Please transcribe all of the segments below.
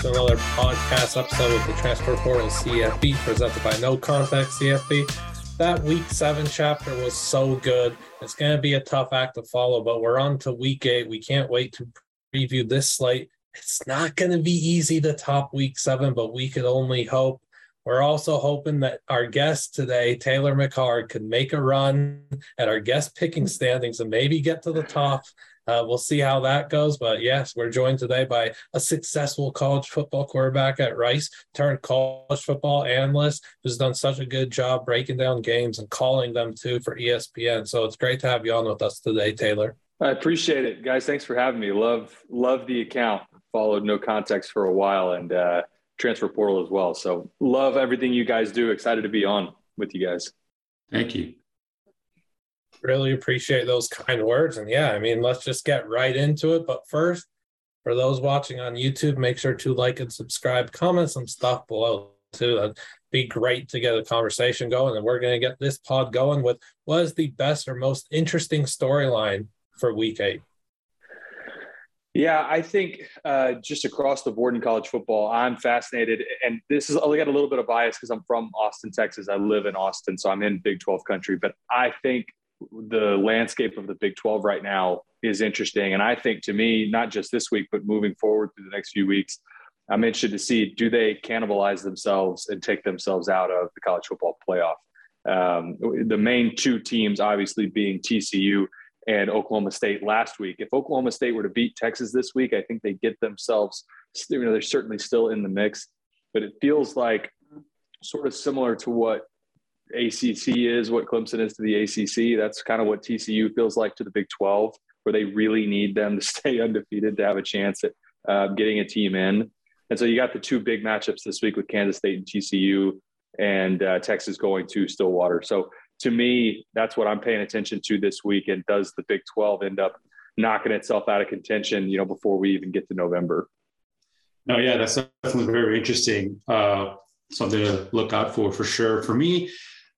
To another podcast episode with the Transfer Portal CFB presented by No Context CFB. That week seven chapter was so good. It's going to be a tough act to follow, but we're on to week eight. We can't wait to preview this slate. It's not going to be easy to top week seven, but we could only hope. We're also hoping that our guest today, Taylor McHargue, could make a run at our guest picking standings and maybe get to the top. Uh, we'll see how that goes. But yes, we're joined today by a successful college football quarterback at Rice, turned college football analyst, who's done such a good job breaking down games and calling them too for ESPN. So it's great to have you on with us today, Taylor. I appreciate it, guys. Thanks for having me. Love love the account. Followed no context for a while and uh, transfer portal as well. So love everything you guys do. Excited to be on with you guys. Thank you. Really appreciate those kind words. And yeah, I mean, let's just get right into it. But first, for those watching on YouTube, make sure to like and subscribe, comment some stuff below too. That'd be great to get a conversation going. And we're going to get this pod going with what is the best or most interesting storyline for week eight? Yeah, I think uh, just across the board in college football, I'm fascinated. And this is, I got a little bit of bias because I'm from Austin, Texas. I live in Austin, so I'm in Big 12 country. But I think the landscape of the Big 12 right now is interesting. And I think to me, not just this week, but moving forward through the next few weeks, I'm interested to see do they cannibalize themselves and take themselves out of the college football playoff? Um, the main two teams, obviously, being TCU and Oklahoma State last week. If Oklahoma State were to beat Texas this week, I think they get themselves, you know, they're certainly still in the mix, but it feels like sort of similar to what ACC is, what Clemson is to the ACC. That's kind of what TCU feels like to the Big 12, where they really need them to stay undefeated to have a chance at uh, getting a team in. And so you got the two big matchups this week with Kansas State and TCU, and uh, Texas going to Stillwater. So to me, that's what I'm paying attention to this week. And does the Big 12 end up knocking itself out of contention, you know, before we even get to November? No, yeah, that's definitely very interesting. Uh, something to look out for for sure. For me,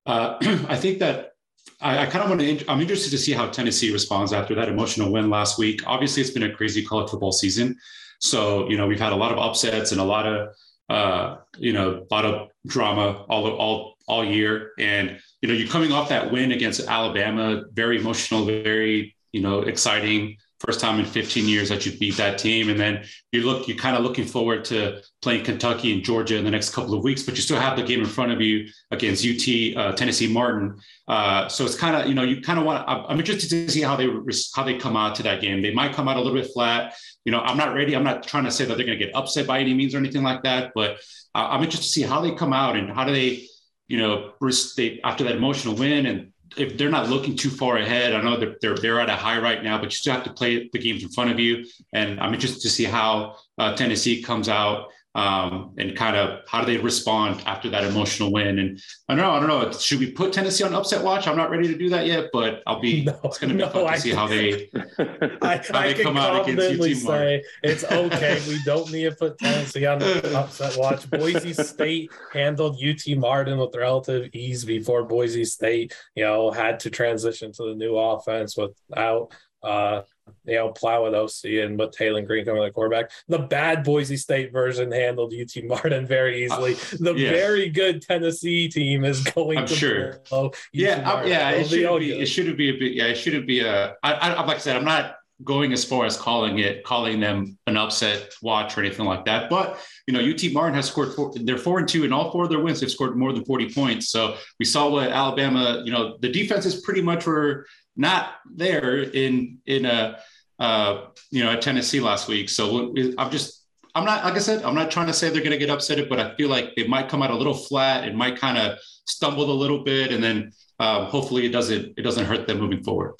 uh, I think that I, I kind of want to. I'm interested to see how Tennessee responds after that emotional win last week. Obviously, it's been a crazy college football season, so you know we've had a lot of upsets and a lot of uh, you know a lot of drama all all all year. And you know, you're coming off that win against Alabama, very emotional, very you know exciting. First time in 15 years that you beat that team, and then you look, you're kind of looking forward to playing Kentucky and Georgia in the next couple of weeks, but you still have the game in front of you against UT, uh, Tennessee Martin. Uh, so it's kind of, you know, you kind of want. I'm interested to see how they how they come out to that game. They might come out a little bit flat. You know, I'm not ready. I'm not trying to say that they're going to get upset by any means or anything like that, but I'm interested to see how they come out and how do they you know, they after that emotional win, and if they're not looking too far ahead, I know they're they're, they're at a high right now, but you still have to play the games in front of you. And I'm interested to see how uh, Tennessee comes out um, and kind of how do they respond after that emotional win. And I don't know, I don't know. Should we put Tennessee on upset watch? I'm not ready to do that yet, but I'll be. No, it's going to be no, fun to I see how they I, how I they come out against UT say it's okay. we don't need to put Tennessee on upset watch. Boise State handled UT Martin with relative ease before Boise State, you know, had to transition to the new offense without uh, you know, plow with OC and with Taylen Green coming to the quarterback. The bad Boise State version handled UT Martin very easily. Uh, the yeah. very good Tennessee team is going I'm to sure. yeah, yeah, it shouldn't be, it shouldn't be a bit. Yeah, it shouldn't be a. I, I, like I said, I'm not going as far as calling it, calling them an upset watch or anything like that. But you know, UT Martin has scored four, they're four and two in all four of their wins. They've scored more than 40 points. So we saw what Alabama, you know, the defense is pretty much were not there in in a uh, you know at Tennessee last week. So I'm just I'm not like I said I'm not trying to say they're going to get upset, but I feel like it might come out a little flat. It might kind of stumble a little bit, and then um, hopefully it doesn't it doesn't hurt them moving forward.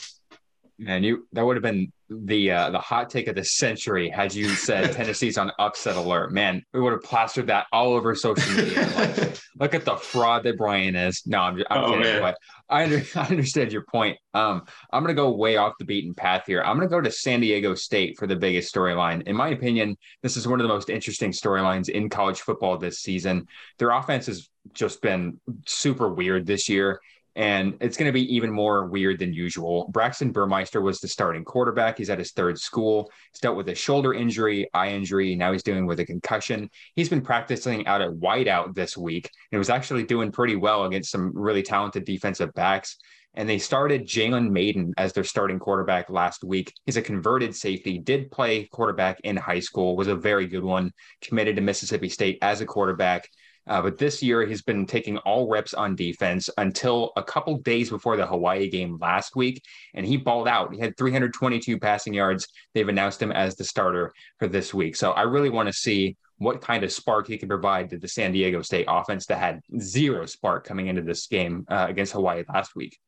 Man, you that would have been the uh, the hot take of the century had you said Tennessee's on upset alert. Man, we would have plastered that all over social media. Like, look at the fraud that Brian is. No, I'm, I'm oh, kidding, but I, under, I understand your point. Um, I'm going to go way off the beaten path here. I'm going to go to San Diego State for the biggest storyline. In my opinion, this is one of the most interesting storylines in college football this season. Their offense has just been super weird this year and it's going to be even more weird than usual. Braxton Burmeister was the starting quarterback. He's at his third school. He's dealt with a shoulder injury, eye injury. Now he's dealing with a concussion. He's been practicing out at wideout this week and was actually doing pretty well against some really talented defensive backs. And they started Jalen Mayden as their starting quarterback last week. He's a converted safety, did play quarterback in high school, was a very good one, committed to Mississippi State as a quarterback. Uh, but this year, he's been taking all reps on defense until a couple days before the Hawaii game last week, and he balled out. He had 322 passing yards. They've announced him as the starter for this week. So I really want to see what kind of spark he can provide to the San Diego State offense that had zero spark coming into this game uh, against Hawaii last week.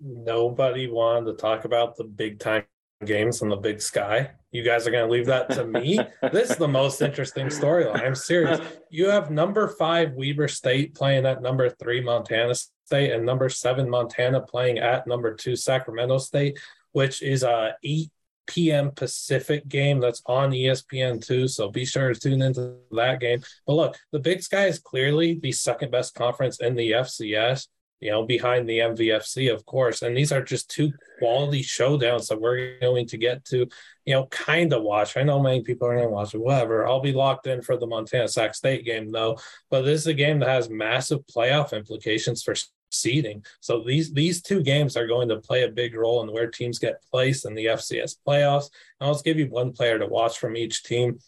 Nobody wanted to talk about the big time games in the big sky. You guys are going to leave that to me. this is the most interesting storyline. I'm serious. You have number five Weber State playing at number three Montana State, and number seven Montana playing at number two Sacramento State, which is a 8 p.m. Pacific game that's on ESPN too. So be sure to tune into that game. But look, the Big Sky is clearly the second best conference in the FCS you know, behind the MVFC, of course. And these are just two quality showdowns that we're going to get to, you know, kind of watch. I know many people are going to watch it, whatever. I'll be locked in for the Montana Sac State game, though. But this is a game that has massive playoff implications for seeding. So these these two games are going to play a big role in where teams get placed in the FCS playoffs. And I'll just give you one player to watch from each team.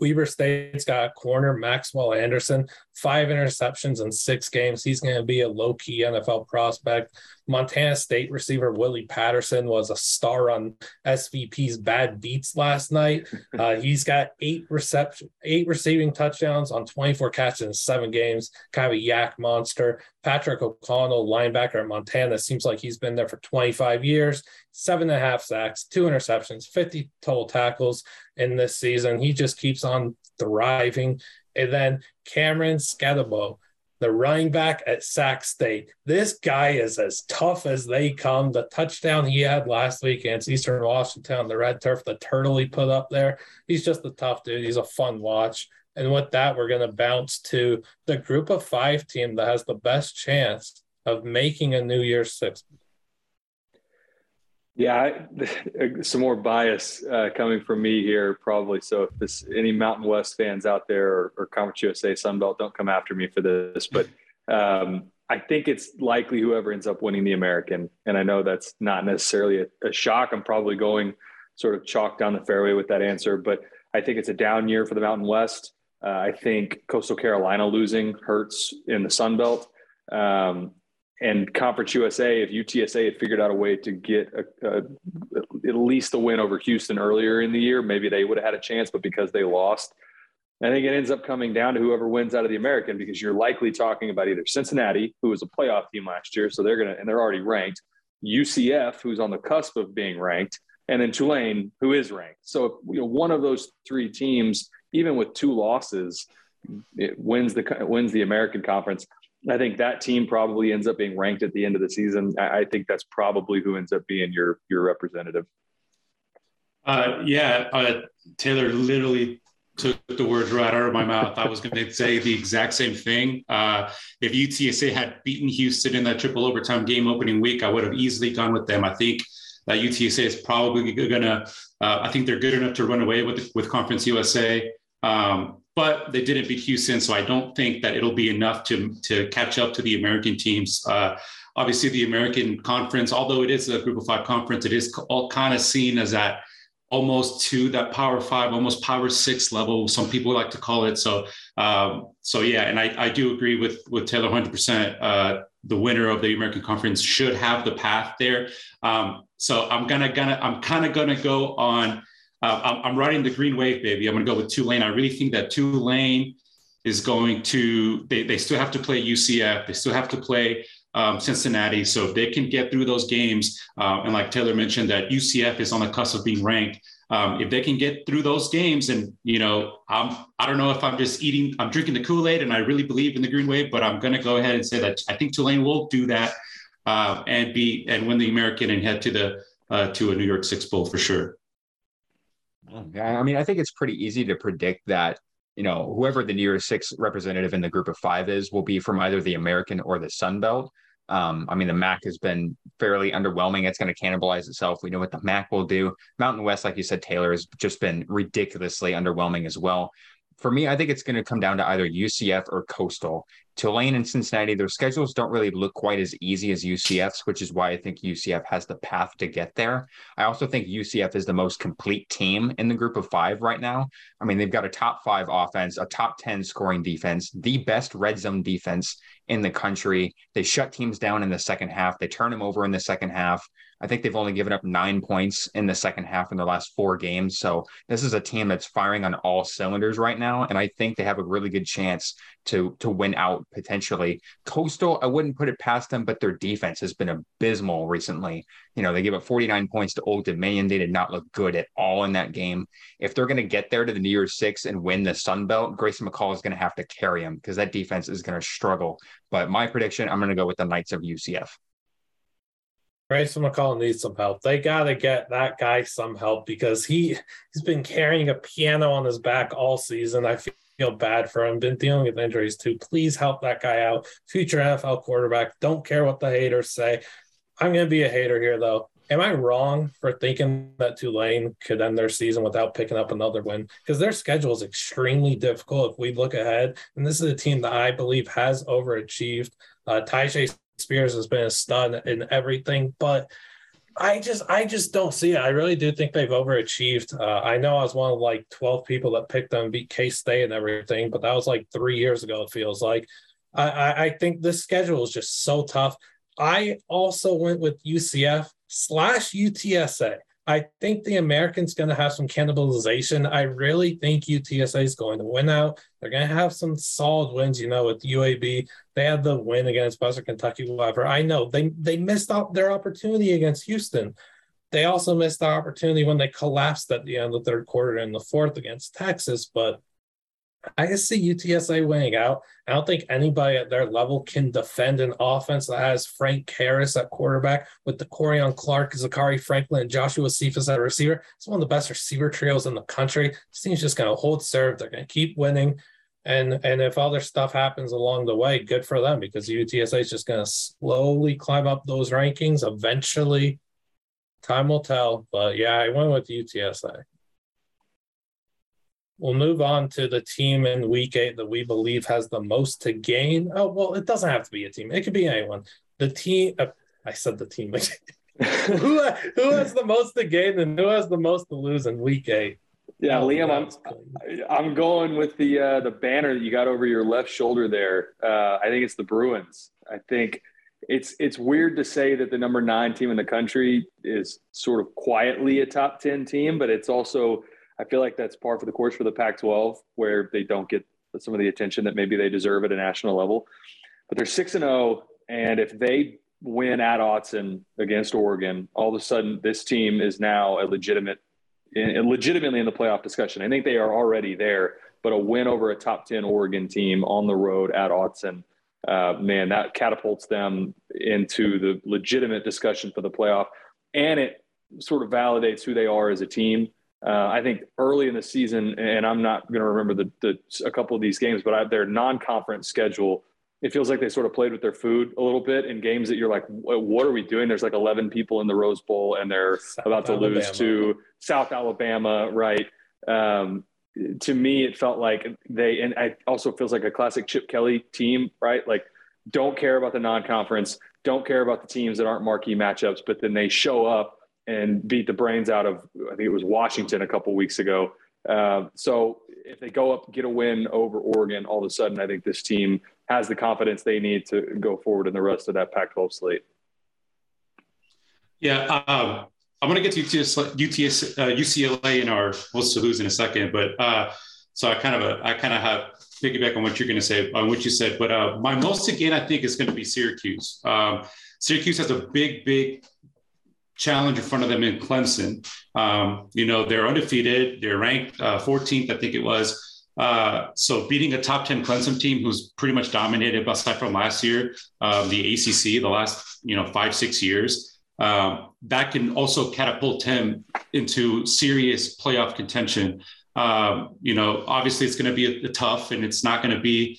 Weber State's got corner Maxwell Anderson, five interceptions in six games. He's going to be a low key NFL prospect. Montana State receiver Willie Patterson was a star on SVP's bad beats last night. Uh, he's got eight reception, eight receiving touchdowns on 24 catches in seven games. Kind of a YAC monster. Patrick O'Connell, linebacker at Montana, seems like he's been there for 25 years. Seven and a half sacks, two interceptions, 50 total tackles in this season. He just keeps on thriving. And then Cameron Skattebo, the running back at Sac State. This guy is as tough as they come. The touchdown he had last week against Eastern Washington, the red turf, the turtle he put up there. He's just a tough dude. He's a fun watch. And with that, we're going to bounce to the group of five team that has the best chance of making a New Year's Six yeah, I, some more bias uh, coming from me here, probably. So, if this any Mountain West fans out there or, or Conference USA Sunbelt, don't come after me for this. But um, I think it's likely whoever ends up winning the American. And I know that's not necessarily a, a shock. I'm probably going sort of chalk down the fairway with that answer, but I think it's a down year for the Mountain West. Uh, I think Coastal Carolina losing hurts in the Sun Belt. Um, and Conference USA, if UTSA had figured out a way to get a, a, at least a win over Houston earlier in the year, maybe they would have had a chance. But because they lost, I think it ends up coming down to whoever wins out of the American because you're likely talking about either Cincinnati, who was a playoff team last year, so they're gonna and they're already ranked, UCF, who's on the cusp of being ranked, and then Tulane, who is ranked. So you know, one of those three teams, even with two losses, it wins the wins the American Conference. I think that team probably ends up being ranked at the end of the season. I, think that's probably who ends up being your your representative. Uh, yeah, uh, Taylor literally took the words right out of my mouth. I was going to say the exact same thing. Uh, if UTSA had beaten Houston in that triple overtime game opening week, I would have easily gone with them. I think that UTSA is probably going to. Uh, I think they're good enough to run away with with Conference USA. Um, but they didn't beat Houston, so I don't think that it'll be enough to to catch up to the American teams. Uh, obviously, the American Conference, although it is a Group of Five conference, it is all kind of seen as that almost to that Power Five, almost Power Six level. Some people like to call it. So, um, so yeah, and I, I do agree with with Taylor 100. Uh, percent The winner of the American Conference should have the path there. Um, so I'm gonna gonna I'm kind of gonna go on uh, I'm, riding the green wave, baby. I'm going to go with Tulane. I really think that Tulane is going to, they, they still have to play UCF. They still have to play um, Cincinnati. So if they can get through those games, uh, and like Taylor mentioned, that UCF is on the cusp of being ranked. Um, if they can get through those games, and you know, I'm I don't know if I'm just eating, I'm drinking the Kool Aid, and I really believe in the Green Wave, but I'm going to go ahead and say that I think Tulane will do that uh, and be and win the American and head to the uh, to a New Year's Six Bowl for sure. I mean, I think it's pretty easy to predict that, you know, whoever the New Year's Six representative in the group of five is will be from either the American or the Sun Belt. Um, I mean, the MAC has been fairly underwhelming. It's going to cannibalize itself. We know what the MAC will do. Mountain West, like you said, Taylor has just been ridiculously underwhelming as well for me, I think it's going to come down to either UCF or Coastal. Tulane and Cincinnati, their schedules don't really look quite as easy as UCF's, which is why I think UCF has the path to get there. I also think UCF is the most complete team in the group of five right now. I mean, they've got a top five offense, a top 10 scoring defense, the best red zone defense in the country. They shut teams down in the second half, they turn them over in the second half. I think they've only given up nine points in the second half in the last four games. So this is a team that's firing on all cylinders right now, and I think they have a really good chance to to win out potentially. Coastal, I wouldn't put it past them, but their defense has been abysmal recently. You know, they gave up 49 points to Old Dominion. They did not look good at all in that game. If they're going to get there to the New Year's Six and win the Sun Belt, Grayson McCall is going to have to carry them because that defense is going to struggle. But my prediction, I'm going to go with the Knights of UCF. Grayson McCall needs some help. They got to get that guy some help because he he's been carrying a piano on his back all season. I feel bad for him. Been dealing with injuries too. Please help that guy out. Future NFL quarterback. Don't care what the haters say. I'm going to be a hater here though. Am I wrong for thinking that Tulane could end their season without picking up another win? Because their schedule is extremely difficult if we look ahead. And this is a team that I believe has overachieved. Uh, Tyjae Spears has been a stud in everything, but I just I just don't see it. I really do think they've overachieved. Uh, I know I was one of like 12 people that picked them beat K State and everything, but that was like three years ago, it feels like. I, I, I think this schedule is just so tough. I also went with UCF slash UTSA. I think the American's going to have some cannibalization. I really think UTSA is going to win out. They're going to have some solid wins, you know, with UAB. They had the win against Western Kentucky, whatever. I know they they missed out their opportunity against Houston. They also missed the opportunity when they collapsed at the end of the third quarter and the fourth against Texas. But I just see UTSA winning out. I don't think anybody at their level can defend an offense that has Frank Harris at quarterback with De'Corian Clark, Zakhari Franklin, and Joshua Cephus at receiver. It's one of the best receiver trios in the country. This team's just going to hold serve. They're going to keep winning. And and if other stuff happens along the way, good for them because UTSA is just going to slowly climb up those rankings. Eventually, time will tell. But yeah, I went with UTSA. We'll move on to the team in week eight that we believe has the most to gain. Oh, well, it doesn't have to be a team, it could be anyone. The team, uh, I said the team. who, who has the most to gain and who has the most to lose in week eight? Yeah, oh, Liam, I'm I'm going with the uh, the banner that you got over your left shoulder there. Uh, I think it's the Bruins. I think it's it's weird to say that the number nine team in the country is sort of quietly a top ten team, but it's also I feel like that's par for the course for the Pac 12, where they don't get some of the attention that maybe they deserve at a national level. But they're 6 and 0. And if they win at Autzen against Oregon, all of a sudden this team is now a legitimate, legitimately in the playoff discussion. I think they are already there, but a win over a top 10 Oregon team on the road at Autzen, uh, man, that catapults them into the legitimate discussion for the playoff. And it sort of validates who they are as a team. Uh, I think early in the season, and I'm not going to remember the, the, a couple of these games, but I, their non-conference schedule, it feels like they sort of played with their food a little bit in games that you're like, what are we doing? There's like 11 people in the Rose Bowl, and they're South about to Alabama. lose to South Alabama, right? Um, to me, it felt like they, and it also feels like a classic Chip Kelly team, right? Like, don't care about the non-conference, don't care about the teams that aren't marquee matchups, but then they show up and beat the brains out of I think it was Washington a couple weeks ago. Uh, so if they go up, get a win over Oregon, all of a sudden I think this team has the confidence they need to go forward in the rest of that Pac-12 slate. Yeah, um, I'm going to get to UTS, UTS uh, UCLA in our most to lose in a second, but uh, so I kind of uh, I kind of have piggyback on what you're going to say on what you said, but uh, my most again I think is going to be Syracuse. Um, Syracuse has a big, big challenge in front of them in Clemson. Um, you know, they're undefeated. They're ranked uh, 14th, I think it was. Uh, so beating a top 10 Clemson team who's pretty much dominated aside from last year, um, the ACC, the last, you know, five, six years, um, that can also catapult him into serious playoff contention. Um, you know, obviously it's going to be a, a tough and it's not going to be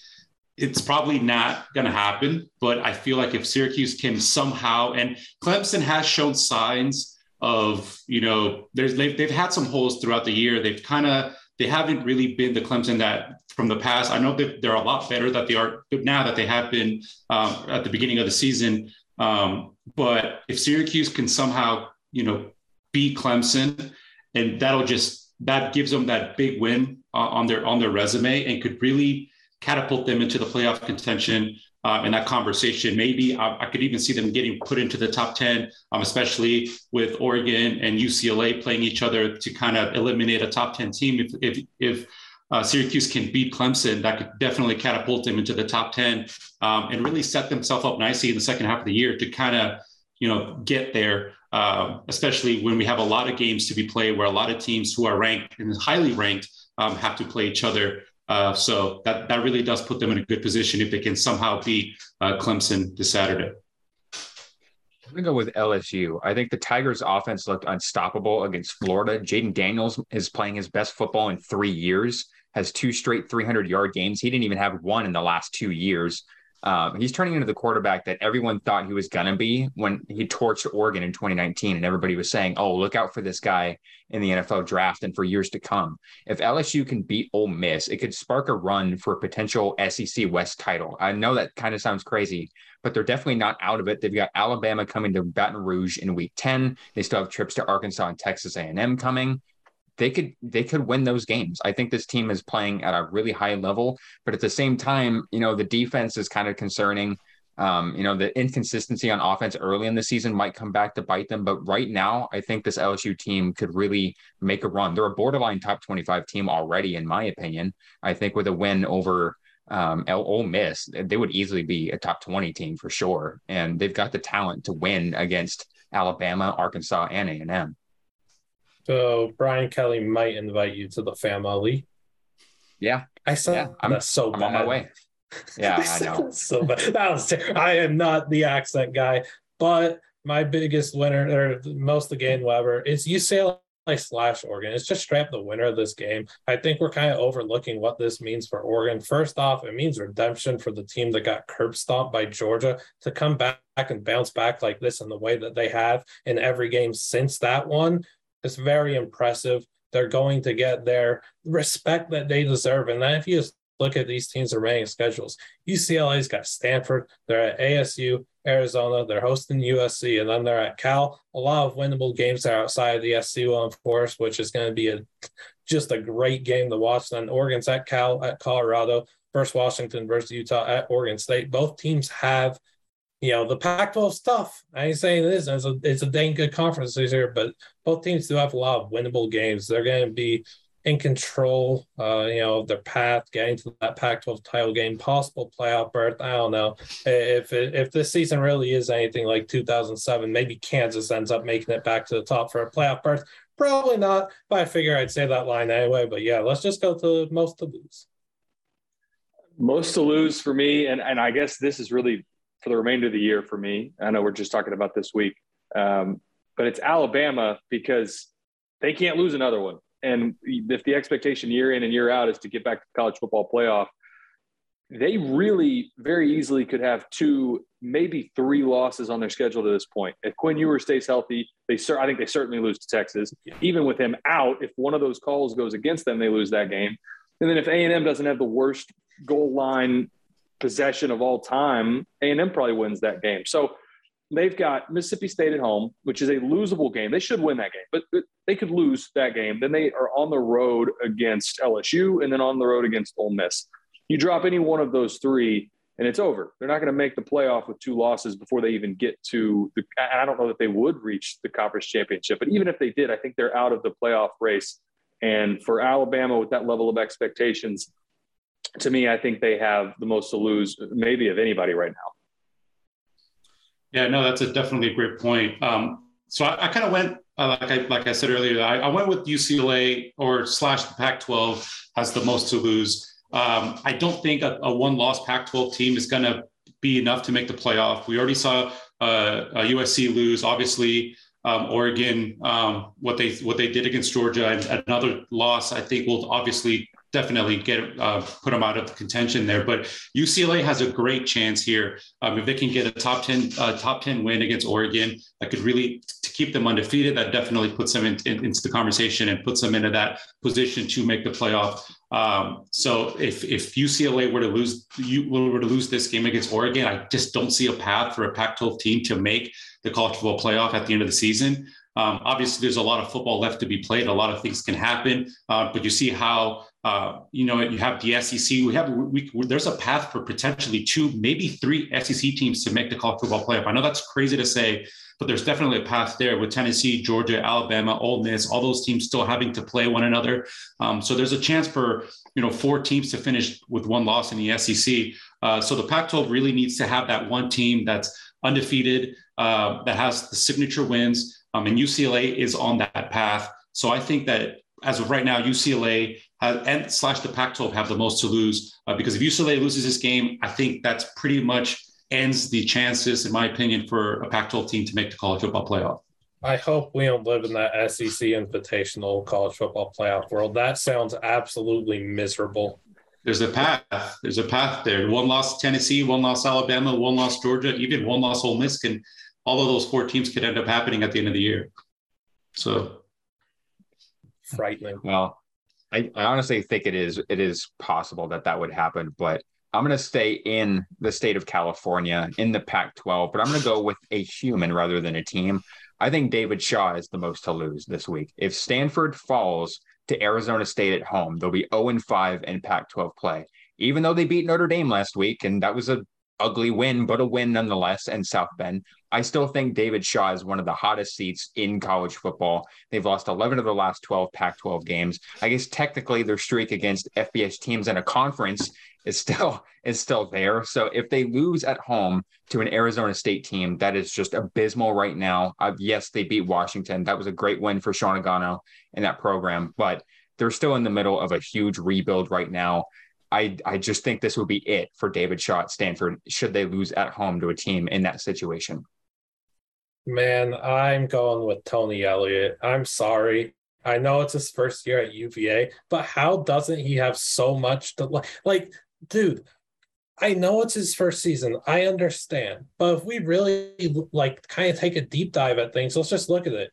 it's probably not going to happen. But I feel like if Syracuse can somehow, and Clemson has shown signs of, you know, there's they've, they've had some holes throughout the year. They've kind of they haven't really been the Clemson that from the past. I know that they're a lot better that they are now that they have been um, at the beginning of the season. Um, but if Syracuse can somehow, you know, beat Clemson, and that'll just that gives them that big win uh, on their on their resume and could really catapult them into the playoff contention uh, in that conversation. Maybe I, I, could even see them getting put into the top 10, um, especially with Oregon and UCLA playing each other to kind of eliminate a top 10 team. If, if, if uh, Syracuse can beat Clemson, that could definitely catapult them into the top 10 um, and really set themselves up nicely in the second half of the year to kind of, you know, get there. Uh, especially when we have a lot of games to be played where a lot of teams who are ranked and highly ranked um, have to play each other. Uh, so that that really does put them in a good position if they can somehow beat uh, Clemson this Saturday. I'm gonna go with LSU. I think the Tigers' offense looked unstoppable against Florida. Jayden Daniels is playing his best football in three years. Has two straight 300 yard games. He didn't even have one in the last two years. Um, he's turning into the quarterback that everyone thought he was going to be when he torched Oregon in 2019. And everybody was saying, oh, look out for this guy in the NFL draft and for years to come. If LSU can beat Ole Miss, it could spark a run for a potential SEC West title. I know that kind of sounds crazy, but they're definitely not out of it. They've got Alabama coming to Baton Rouge in week 10. They still have trips to Arkansas and Texas A&M coming they could they could win those games. I think this team is playing at a really high level, but at the same time, you know, the defense is kind of concerning. Um, you know, the inconsistency on offense early in the season might come back to bite them, but right now, I think this LSU team could really make a run. They're a borderline top 25 team already, in my opinion. I think with a win over um, Ole Miss, they would easily be a top 20 team for sure. And they've got the talent to win against Alabama, Arkansas, and A&M. So Brian Kelly might invite you to the family. Yeah, I said yeah, I'm so. I'm bad. on my way. Yeah, I know. so bad. That was ter- I am not the accent guy, but my biggest winner or most the game, Weber, is UCLA slash Oregon. It's just straight up the winner of this game. I think we're kind of overlooking what this means for Oregon. First off, it means redemption for the team that got curb stomped by Georgia to come back and bounce back like this in the way that they have in every game since that one it's very impressive. They're going to get their respect that they deserve. And then if you just look at these teams' remaining schedules, UCLA's got Stanford, they're at ASU, Arizona, they're hosting USC, and then they're at Cal. A lot of winnable games are outside of the SC one, of course, which is going to be a just a great game to watch. Then Oregon's at Cal, at Colorado, first Washington versus Utah at Oregon State. Both teams have – you know, the Pac-12 stuff. I ain't saying this. It's a it's a dang good conference this year, but both teams do have a lot of winnable games. They're going to be in control, uh, you know, their path, getting to that Pac-12 title game, possible playoff berth. I don't know if it, if this season really is anything like 2007. Maybe Kansas ends up making it back to the top for a playoff berth. Probably not, but I figure I'd say that line anyway. But yeah, let's just go to most to lose. Most to lose for me, and and I guess this is really for the remainder of the year for me. I know we're just talking about this week, um, but it's Alabama because they can't lose another one. And if the expectation year in and year out is to get back to the college football playoff, they really very easily could have two, maybe three losses on their schedule to this point. If Quinn Ewers stays healthy, they I think they certainly lose to Texas. Even with him out, if one of those calls goes against them, they lose that game. And then if A and M doesn't have the worst goal line possession of all time, A&M probably wins that game. So they've got Mississippi State at home, which is a losable game. They should win that game, but they could lose that game. Then they are on the road against LSU and then on the road against Ole Miss. You drop any one of those three, and it's over. They're not going to make the playoff with two losses before they even get to the. I don't know that they would reach the conference championship, but even if they did, I think they're out of the playoff race. And for Alabama, with that level of expectations, to me, I think they have the most to lose, maybe of anybody right now. Yeah, no, that's a definitely a great point. Um, so I, I kind of went uh, like I like I said earlier. I, I, went with UCLA or slash the Pac-12 has the most to lose. Um, I don't think a, a one-loss Pac-12 team is going to be enough to make the playoff. We already saw uh, USC lose. Obviously, um, Oregon, um, what they what they did against Georgia, and another loss, I think will obviously definitely get uh, put them out of contention there. But UCLA has a great chance here. Um, if they can get a top ten uh, top ten win against Oregon, that could really to keep them undefeated. That definitely puts them in, in, into the conversation and puts them into that position to make the playoff. Um, so if if UCLA were to lose you were to lose this game against Oregon, I just don't see a path for a Pac-12 team to make the college football playoff at the end of the season. Um, obviously, there's a lot of football left to be played. A lot of things can happen, uh, but you see how uh, you know you have the SEC. We have we, there's a path for potentially two, maybe three SEC teams to make the college football playoff. I know that's crazy to say, but there's definitely a path there with Tennessee, Georgia, Alabama, Ole Miss, all those teams still having to play one another. Um, so there's a chance for you know four teams to finish with one loss in the SEC. Uh, so the Pac-12 really needs to have that one team that's undefeated, uh, that has the signature wins um, and UCLA is on that path. So I think that as of right now, UCLA has, and slash the Pac-12 have the most to lose uh, because if UCLA loses this game, I think that's pretty much ends the chances, in my opinion, for a Pac-12 team to make the college football playoff. I hope we don't live in that SEC invitational college football playoff world. That sounds absolutely miserable. There's a path. There's a path there. One loss Tennessee, one loss Alabama, one loss Georgia, even one loss Ole Miss can all of those four teams could end up happening at the end of the year. So frightening. Well, I, I honestly think it is it is possible that that would happen, but I'm going to stay in the state of California in the Pac 12, but I'm going to go with a human rather than a team. I think David Shaw is the most to lose this week. If Stanford falls to Arizona State at home, they'll be 0 5 in Pac 12 play. Even though they beat Notre Dame last week, and that was a ugly win, but a win nonetheless, and South Bend. I still think David Shaw is one of the hottest seats in college football. They've lost 11 of the last 12 Pac 12 games. I guess technically their streak against FBS teams in a conference is still is still there. So if they lose at home to an Arizona State team that is just abysmal right now, uh, yes, they beat Washington. That was a great win for Shaun Aguano in that program, but they're still in the middle of a huge rebuild right now. I I just think this would be it for David Shaw at Stanford should they lose at home to a team in that situation. Man, I'm going with Tony Elliott. I'm sorry. I know it's his first year at UVA, but how doesn't he have so much to like? Like, dude, I know it's his first season. I understand, but if we really like kind of take a deep dive at things, let's just look at it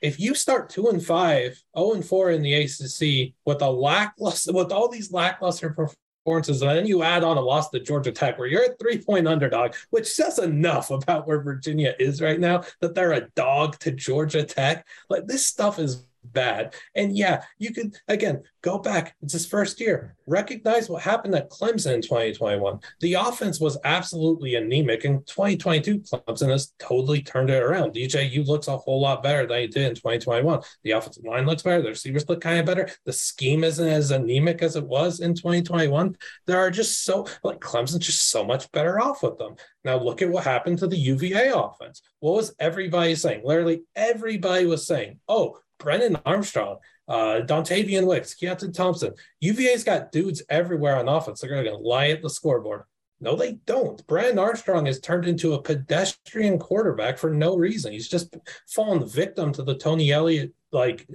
if you start two and five, oh and four in the ACC with a lackluster, with all these lackluster performances, and then you add on a loss to Georgia Tech, where you're a three point underdog, which says enough about where Virginia is right now that they're a dog to Georgia Tech. Like this stuff is bad. And yeah, you could again go back. It's his first year. Recognize what happened at Clemson in 2021. The offense was absolutely anemic. In 2022, Clemson has totally turned it around. DJU looks a whole lot better than he did in 2021. The offensive line looks better. The receivers look kind of better. The scheme isn't as anemic as it was in 2021. There are just so like Clemson's just so much better off with them. Now look at what happened to the UVA offense. What was everybody saying? Literally everybody was saying, "Oh, Brennan Armstrong, uh, Dontayvion Wicks, Keytaon Thompson. UVA's got dudes everywhere on offense. They're going to lie at the scoreboard. No, they don't. Brennan Armstrong has turned into a pedestrian quarterback for no reason. He's just fallen victim to the Tony Elliott like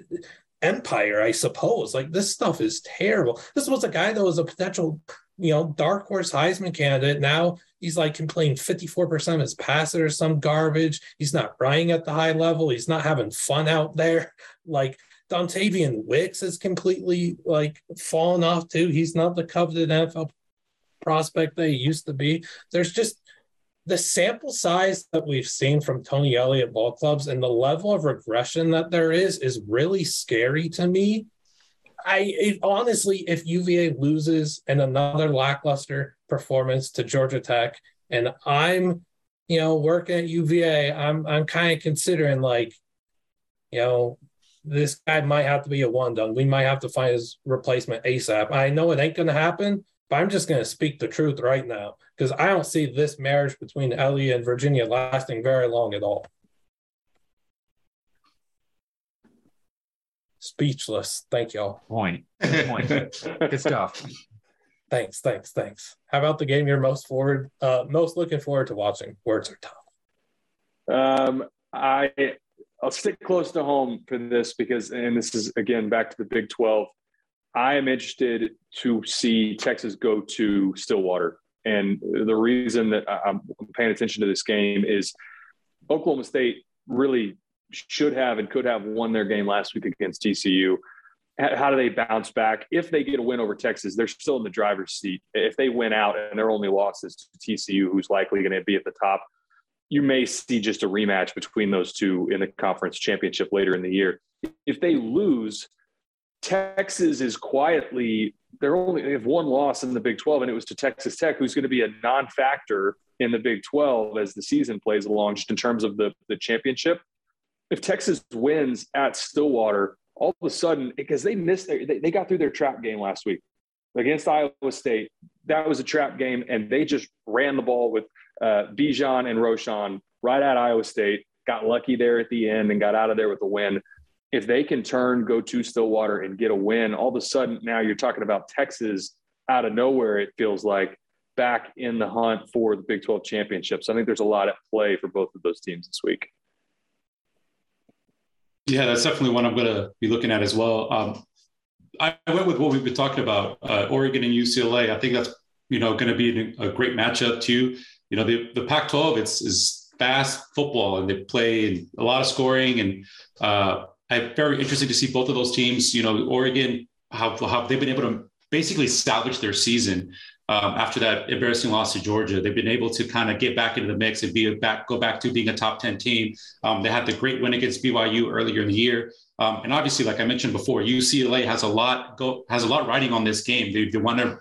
empire, I suppose. Like this stuff is terrible. This was a guy that was a potential, you know, dark horse Heisman candidate. Now he's like completing 54% of his passes or some garbage. He's not running at the high level. He's not having fun out there. Like Dontayvion Wicks is completely like fallen off too. He's not the coveted NFL prospect he used to be. There's just the sample size that we've seen from Tony Elliott ball clubs and the level of regression that there is is really scary to me. I it, honestly, if UVA loses and another lackluster performance to Georgia Tech, and I'm, you know, working at UVA, I'm I'm kind of considering like, you know, this guy might have to be a one done. We might have to find his replacement ASAP. I know it ain't gonna happen, but I'm just gonna speak the truth right now because I don't see this marriage between Ellie and Virginia lasting very long at all. Speechless. Thank y'all. Point. Good point. Good stuff. Thanks, thanks, thanks. How about the game you're most forward, uh, most looking forward to watching? Words are tough. Um, I I'll stick close to home for this because, and this is again back to the Big Twelve. I am interested to see Texas go to Stillwater. And the reason that I'm paying attention to this game is Oklahoma State really should have and could have won their game last week against TCU. How do they bounce back? If they get a win over Texas, they're still in the driver's seat. If they win out and their only loss is to TCU, who's likely going to be at the top, you may see just a rematch between those two in the conference championship later in the year. If they lose, Texas is quietly they're only they have one loss in the Big 12, and it was to Texas Tech, who's going to be a non-factor in the Big 12 as the season plays along, just in terms of the the championship. If Texas wins at Stillwater, all of a sudden, because they missed their, they, they got through their trap game last week against Iowa State. That was a trap game, and they just ran the ball with uh, Bijan and Roschon right at Iowa State. Got lucky there at the end and got out of there with a win if they can turn, go to Stillwater and get a win, all of a sudden now you're talking about Texas out of nowhere, it feels like back in the hunt for the Big 12 championships. I think there's a lot at play for both of those teams this week. Yeah, that's definitely one I'm going to be looking at as well. Um, I went with what we've been talking about, uh, Oregon and UCLA. I think that's you know going to be a great matchup too. You know, the the Pac-12 it's is fast football and they play a lot of scoring and uh, I'm very interested to see both of those teams. You know, Oregon, how, they've been able to basically salvage their season um, after that embarrassing loss to Georgia. They've been able to kind of get back into the mix and be back, go back to being a top 10 team. Um, they had the great win against BYU earlier in the year. Um, and obviously, like I mentioned before, UCLA has a lot go has a lot riding on this game. They, they want to,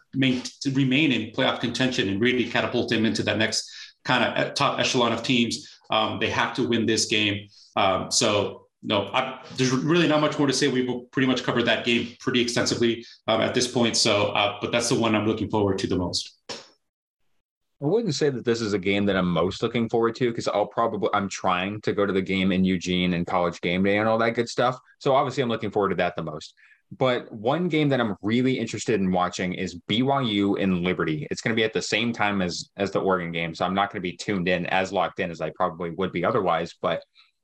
to remain in playoff contention and really catapult them into that next kind of top echelon of teams. Um, they have to win this game. Um, so no, I, there's really not much more to say. We've pretty much covered that game pretty extensively um, at this point. So, uh, but that's the one I'm looking forward to the most. I wouldn't say that this is a game that I'm most looking forward to because I'll probably I'm trying to go to the game in Eugene and college game day and all that good stuff. So obviously I'm looking forward to that the most. But one game that I'm really interested in watching is BYU and Liberty. It's going to be at the same time as as the Oregon game, so I'm not going to be tuned in as locked in as I probably would be otherwise. But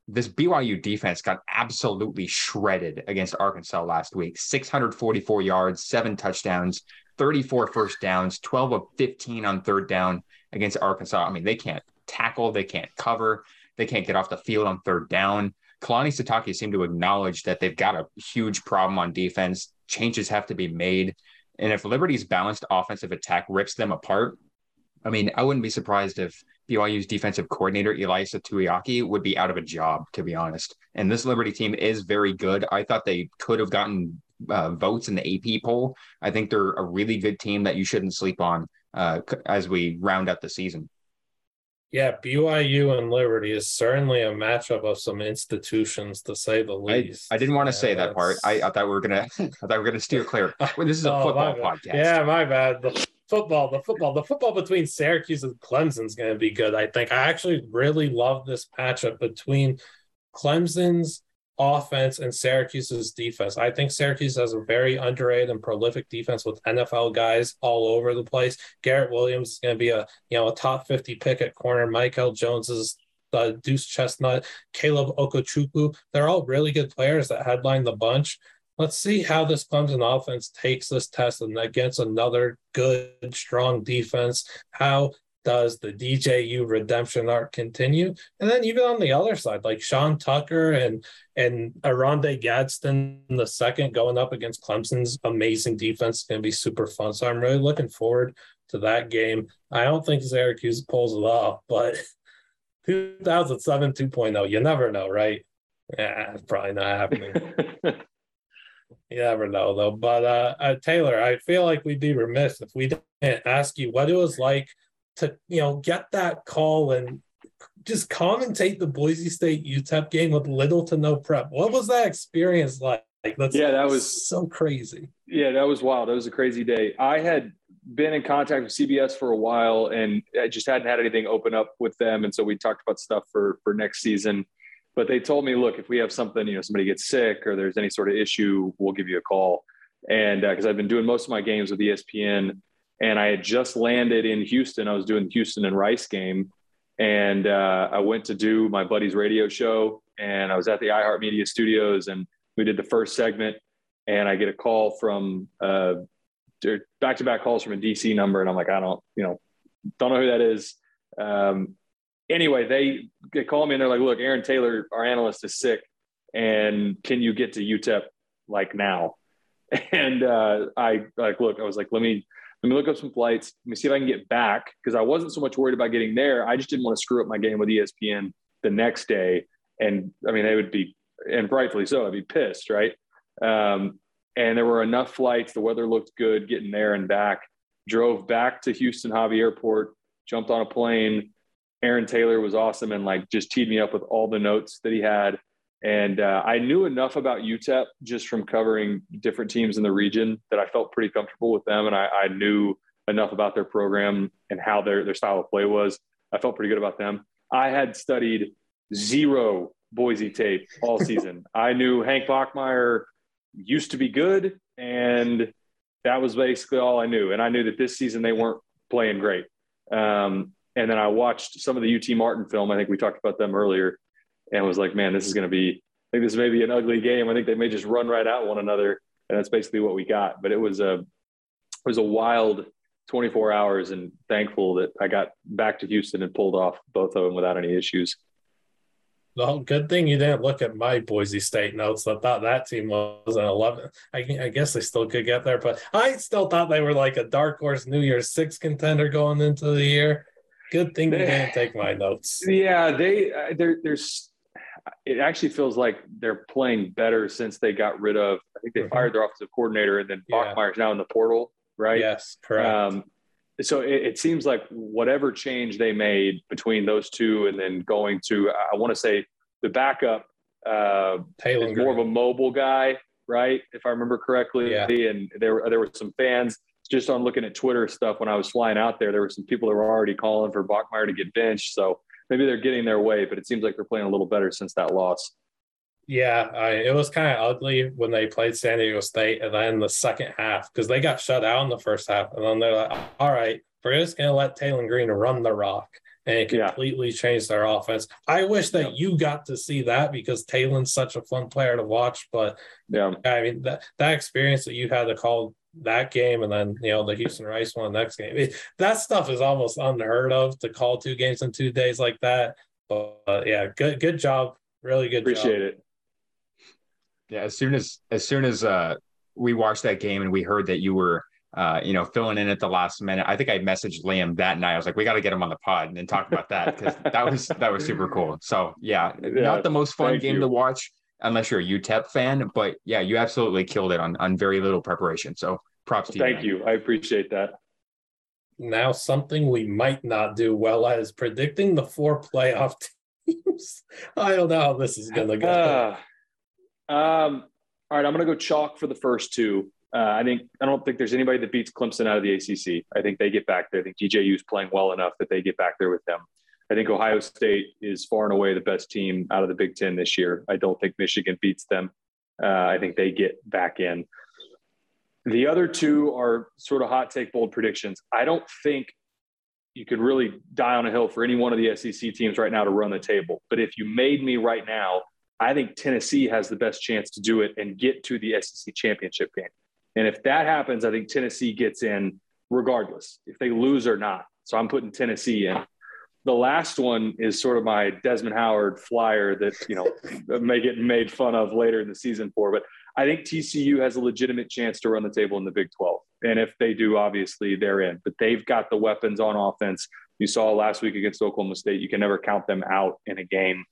this BYU defense got absolutely shredded against Arkansas last week 644 yards, seven touchdowns, 34 first downs, 12 of 15 on third down against Arkansas. I mean, they can't tackle, they can't cover, they can't get off the field on third down. Kalani Sitake seemed to acknowledge that they've got a huge problem on defense. Changes have to be made. And if Liberty's balanced offensive attack rips them apart, I mean, I wouldn't be surprised if BYU's defensive coordinator Ilaisa Tuiaki would be out of a job, to be honest. And this Liberty team is very good. I thought they could have gotten uh, votes in the AP poll. I think they're a really good team that you shouldn't sleep on uh, as we round out the season. Yeah, BYU and Liberty is certainly a matchup of some institutions, to say the least. I, I didn't want to yeah, say that part. I, I, thought we were gonna. I thought we were gonna steer clear. Well, this is a oh, football podcast. Yeah, my bad. Football, the football, the football between Syracuse and Clemson is going to be good. I think I actually really love this matchup between Clemson's offense and Syracuse's defense. I think Syracuse has a very underrated and prolific defense with NFL guys all over the place. Garrett Williams is going to be a you know a top fifty pick at corner. Mikel Jones is Duce Chestnut, Caleb Okechukwu. They're all really good players that headline the bunch. Let's see how this Clemson offense takes this test and against another good, strong defense. How does the DJU redemption arc continue? And then even on the other side, like Sean Tucker and and Oronde Gadsden the second going up against Clemson's amazing defense is going to be super fun. So I'm really looking forward to that game. I don't think Syracuse pulls it off, but 2007 2.0, you never know, right? Yeah, probably not happening. You never know though. But uh, uh, Taylor, I feel like we'd be remiss if we didn't ask you what it was like to, you know, get that call and just commentate the Boise State UTEP game with little to no prep. What was that experience like? That's yeah, that was so crazy. Yeah, that was wild. That was a crazy day. I had been in contact with CBS for a while, and I just hadn't had anything open up with them, and so we talked about stuff for for next season but they told me, look, if we have something, you know, somebody gets sick or there's any sort of issue, we'll give you a call. And because uh, I've been doing most of my games with ESPN, and I had just landed in Houston. I was doing the Houston and Rice game, and uh, I went to do my buddy's radio show, and I was at the iHeartMedia studios, and we did the first segment. and I get a call from uh, back to back calls from a DC number, and I'm like, I don't, you know, don't know who that is. Um, anyway, they, they call me and they're like, look, Aaron Taylor, our analyst, is sick, and can you get to UTEP like now? And uh, I like, look, I was like, let me let me look up some flights. Let me see if I can get back because I wasn't so much worried about getting there. I just didn't want to screw up my game with ESPN the next day. And I mean, they would be, and rightfully so, I'd be pissed, right? Um, and there were enough flights. The weather looked good getting there and back. Drove back to Houston Hobby Airport, jumped on a plane. Aaron Taylor was awesome and like just teed me up with all the notes that he had. And uh, I knew enough about UTEP just from covering different teams in the region that I felt pretty comfortable with them. And I, I knew enough about their program and how their, their style of play was. I felt pretty good about them. I had studied zero Boise tape all season. I knew Hank Bachmeier used to be good, and that was basically all I knew. And I knew that this season they weren't playing great. Um, and then I watched some of the UT Martin film. I think we talked about them earlier, and was like, man, this is going to be. I think this may be an ugly game. I think they may just run right at one another, and that's basically what we got. But it was a it was a wild 24 hours, and thankful that I got back to Houston and pulled off both of them without any issues. Well, good thing you didn't look at my Boise State notes. I thought that team was an 11. I, I, guess they still could get there, but I still thought they were like a dark horse New Year's Six contender going into the year. Good thing you didn't take my notes. Yeah, they uh, there's. It actually feels like they're playing better since they got rid of. I think they mm-hmm. fired their offensive coordinator, and then yeah. Bachmeier's now in the portal, right? Yes, correct. Um, so it, it, seems like whatever change they made between those two and then going to i want to say the backup uh Taylor more of a mobile guy right if i remember correctly yeah. and there, there were some fans just on looking at twitter stuff when i was flying out there there were some people that were already calling for bachmeier to get benched. So maybe they're getting their way but it seems like they're playing a little better since that loss. Yeah, I, it was kind of ugly when they played San Diego State, and then the second half because they got shut out in the first half, and then they're like, "All right, we're just gonna let Taylen Green run the rock," and it completely yeah. changed their offense. I wish that you got to see that because Taylen's such a fun player to watch. But yeah, I mean that that experience that you had to call that game and then you know the Houston Rice one next game, it, that stuff is almost unheard of to call two games in two days like that. But uh, yeah, good good job, really good. Appreciate job. it. Yeah, as soon as as soon as uh, we watched that game and we heard that you were uh, you know, filling in at the last minute. I think I messaged Liam that night. I was like, we got to get him on the pod and then talk about that because that was that was super cool. So yeah, yeah not the most fun game you. to watch unless you're a UTEP fan, but yeah, you absolutely killed it on on very little preparation. So props to you. Thank man. you. I appreciate that. Now, something we might not do well at is predicting the four playoff teams. I don't know how this is going to go. Uh, um, all right, I'm going to go chalk for the first two. Uh, I think I don't think there's anybody that beats Clemson out of the ACC. I think they get back there. I think DJU is playing well enough that they get back there with them. I think Ohio State is far and away the best team out of the Big Ten this year. I don't think Michigan beats them. Uh, I think they get back in. The other two are sort of hot take bold predictions. I don't think you could really die on a hill for any one of the SEC teams right now to run the table. But if you made me right now, I think Tennessee has the best chance to do it and get to the SEC championship game. And if that happens, I think Tennessee gets in regardless if they lose or not. So I'm putting Tennessee in. The last one is sort of my Desmond Howard flyer that, you know, may get made fun of later in the season for. But I think TCU has a legitimate chance to run the table in the Big 12. And if they do, obviously they're in. But they've got the weapons on offense. You saw last week against Oklahoma State. You can never count them out in a game.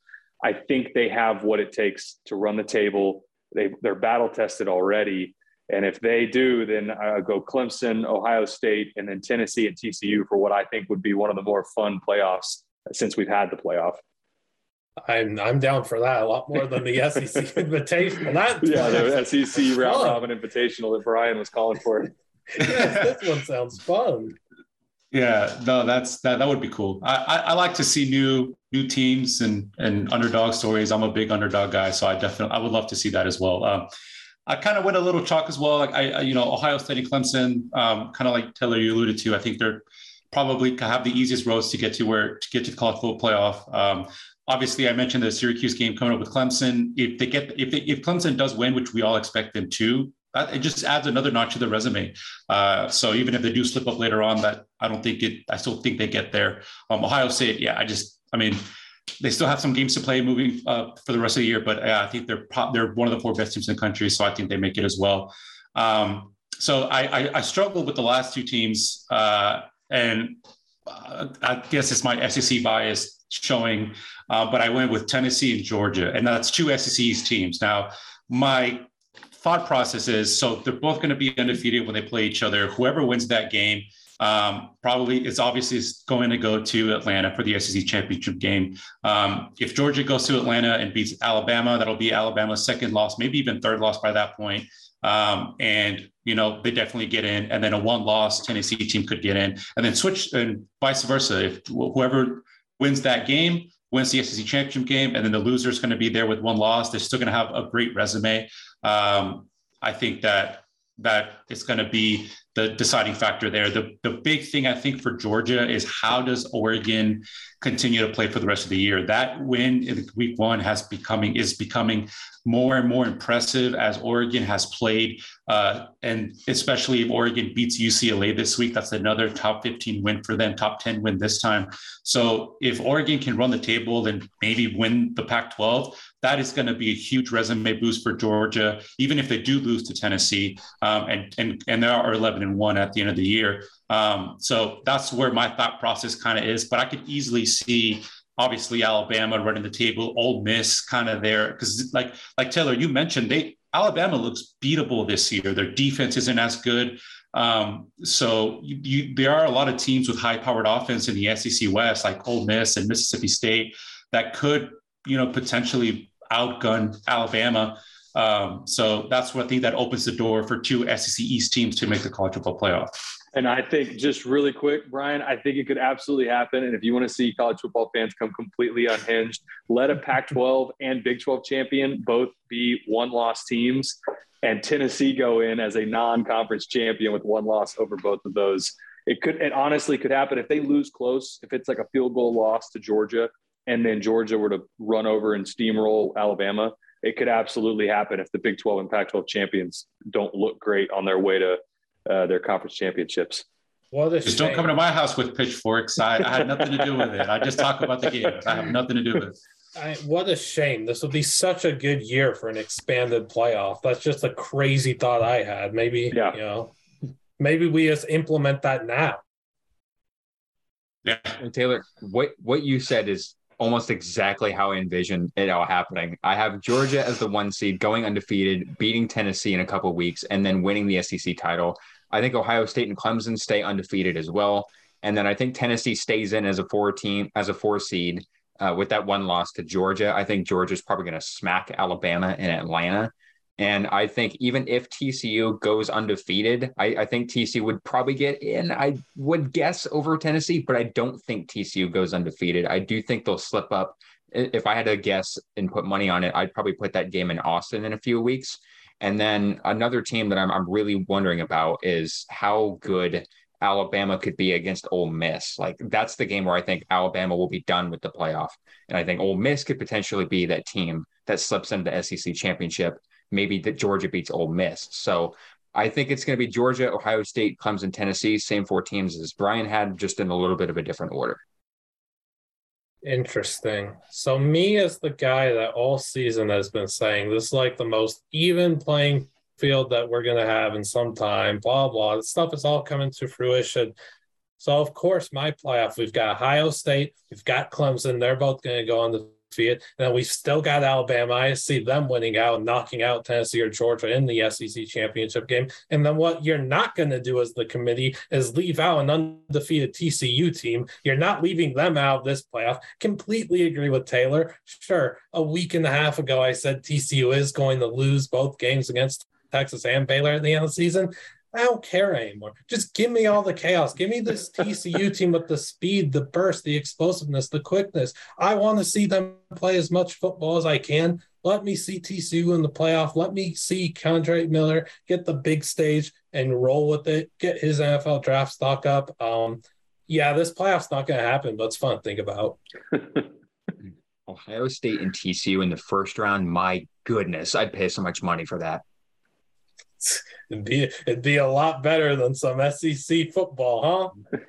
I think they have what it takes to run the table. They, they're battle tested already. And if they do, then I go Clemson, Ohio State, and then Tennessee and TCU for what I think would be one of the more fun playoffs since we've had the playoff. I'm I'm down for that a lot more than the SEC Invitational. That yeah, the SEC round robin invitational that Brian was calling for. yeah, this one sounds fun. Yeah, no, that's that. That would be cool. I, I, I like to see new new teams and and underdog stories. I'm a big underdog guy, so I definitely I would love to see that as well. Um, I kind of went a little chalk as well. Like I, you know, Ohio State and Clemson, um, kind of like Taylor you alluded to. I think they're probably have the easiest roads to get to where to get to the college football playoff. Um, obviously, I mentioned the Syracuse game coming up with Clemson. If they get if they, if Clemson does win, which we all expect them to, that, it just adds another notch to the resume. Uh, so even if they do slip up later on, that I don't think it. I still think they get there. Um, Ohio State, yeah, I just, I mean, they still have some games to play moving uh, for the rest of the year, but I think they're pro- they're one of the four best teams in the country, so I think they make it as well. Um, so I, I, I struggle with the last two teams, uh, and uh, I guess it's my SEC bias showing, uh, but I went with Tennessee and Georgia, and that's two SEC's teams. Now, my thought process is so they're both going to be undefeated when they play each other. Whoever wins that game um, probably it's obviously going to go to Atlanta for the SEC championship game. Um, if Georgia goes to Atlanta and beats Alabama, that'll be Alabama's second loss, maybe even third loss by that point. Um, and you know they definitely get in, and then a one-loss Tennessee team could get in, and then switch and vice versa. If whoever wins that game wins the SEC championship game, and then the loser is going to be there with one loss, they're still going to have a great resume. Um, I think that that is going to be the deciding factor there. The, the big thing I think for Georgia is how does Oregon continue to play for the rest of the year? That win in week one has becoming is becoming more and more impressive as Oregon has played, uh, and especially if Oregon beats UCLA this week, that's another top 15 win for them, top 10 win this time. So if Oregon can run the table and maybe win the Pac-12, that is going to be a huge resume boost for Georgia, even if they do lose to Tennessee, um, and and and they are 11 and one at the end of the year. Um, so that's where my thought process kind of is. But I could easily see obviously Alabama running the table, Ole Miss kind of there because like like Taylor, you mentioned they Alabama looks beatable this year. Their defense isn't as good. Um, so you, you, there are a lot of teams with high-powered offense in the SEC West, like Ole Miss and Mississippi State, that could, you know, potentially outgun Alabama. Um, so that's what I think that opens the door for two SEC East teams to make the college football playoff. And I think just really quick, Brian, I think it could absolutely happen. And if you want to see college football fans come completely unhinged, let a Pac 12 and Big 12 champion both be one loss teams and Tennessee go in as a non conference champion with one loss over both of those. It could, it honestly could happen if they lose close, if it's like a field goal loss to Georgia and then Georgia were to run over and steamroll Alabama. It could absolutely happen if the Big 12 and Pac 12 champions don't look great on their way to uh, their conference championships. Well, just don't come to my house with pitchforks. I, I, had nothing to do with it. I just talk about the games. I have nothing to do with it. I, what a shame. This will be such a good year for an expanded playoff. That's just a crazy thought I had. Maybe, yeah. you know, maybe we just implement that now. Yeah. And Taylor, what what you said is almost exactly how I envision it all happening. I have Georgia as the one seed going undefeated, beating Tennessee in a couple weeks, and then winning the SEC title. I think Ohio State and Clemson stay undefeated as well. And then I think Tennessee stays in as a four team, as a four seed uh, with that one loss to Georgia. I think Georgia's probably going to smack Alabama and Atlanta. And I think even if TCU goes undefeated, I, I, think TCU would probably get in. I would guess over Tennessee, but I don't think TCU goes undefeated. I do think they'll slip up. If I had to guess and put money on it, I'd probably put that game in Austin in a few weeks. And then another team that I'm, I'm really wondering about is how good Alabama could be against Ole Miss. Like that's the game where I think Alabama will be done with the playoff. And I think Ole Miss could potentially be that team that slips into the SEC championship. Maybe that Georgia beats Ole Miss. So I think it's going to be Georgia, Ohio State, Clemson, Tennessee, same four teams as Brian had, just in a little bit of a different order. Interesting. So me as the guy that all season has been saying this is like the most even playing field that we're gonna have in some time, blah blah. The stuff is all coming to fruition. So of course my playoff, we've got Ohio State, we've got Clemson, they're both gonna go on the And then we've still got Alabama. I see them winning out, knocking out Tennessee or Georgia in the SEC championship game. And then what you're not going to do as the committee is leave out an undefeated TCU team. You're not leaving them out of this playoff. Completely agree with Taylor. Sure, a week and a half ago, I said TCU is going to lose both games against Texas and Baylor at the end of the season. I don't care anymore. Just give me all the chaos. Give me this TCU team with the speed, the burst, the explosiveness, the quickness. I want to see them play as much football as I can. Let me see TCU in the playoff. Let me see Kendre Miller get the big stage and roll with it. Get his NFL draft stock up. Um, yeah, this playoff's not going to happen, but it's fun to think about. Ohio State and TCU in the first round. My goodness, I'd pay so much money for that. It'd be it'd be a lot better than some SEC football, huh?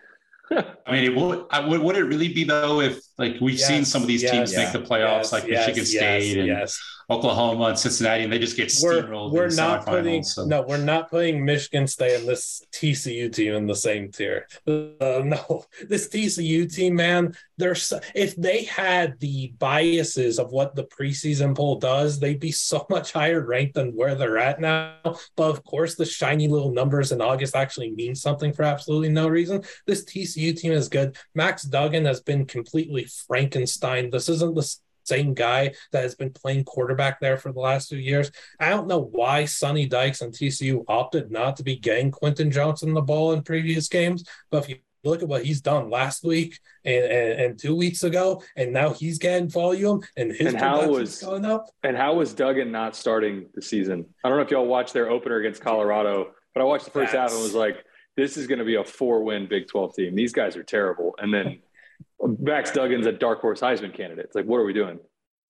I mean, it would, would, would it really be though if like we've yes, seen some of these yes, teams make the playoffs, yes, like Michigan State and Oklahoma and Cincinnati, and they just get steamrolled. We're, we're not putting so. no, we're not putting Michigan State and this TCU team in the same tier. Uh, no, this TCU team, man, there's if they had the biases of what the preseason poll does, they'd be so much higher ranked than where they're at now. But of course, the shiny little numbers in August actually mean something for absolutely no reason. This TCU team is good. Max Duggan has been completely Frankenstein. This isn't the same guy that has been playing quarterback there for the last few years. I don't know why Sonny Dykes and TCU opted not to be getting Quentin Johnston the ball in previous games, but if you look at what he's done last week and, and, and, two weeks ago, and now he's getting volume and his and how was going up. And how was Duggan not starting the season? I don't know if y'all watched their opener against Colorado, but I watched the first That's... half and was like, this is going to be a four-win Big 12 team. These guys are terrible. And then Max Duggan's a dark horse Heisman candidate. It's like, what are we doing?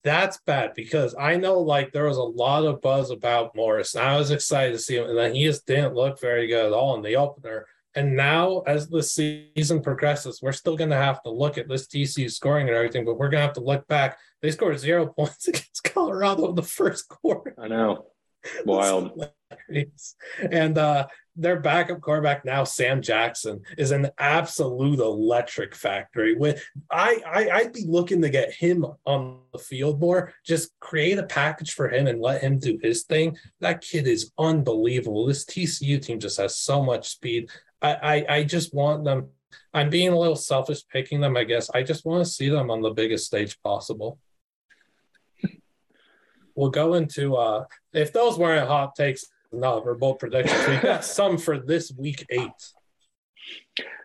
That's bad because I know like there was a lot of buzz about Morris. And I was excited to see him, and then he just didn't look very good at all in the opener. And now, as the season progresses, we're still going to have to look at this TCU scoring and everything, but we're going to have to look back. They scored zero points against Colorado in the first quarter. I know. Wild. and uh, their backup quarterback now, Sam Jackson, is an absolute electric factory. With I, I I'd be looking to get him on the field more. Just create a package for him and let him do his thing. That kid is unbelievable. This TCU team just has so much speed. I, I, I just want them. I'm being a little selfish picking them, I guess. I just want to see them on the biggest stage possible. We'll go into uh if those weren't hot takes, no, we're both predictions. We got some for this week eight.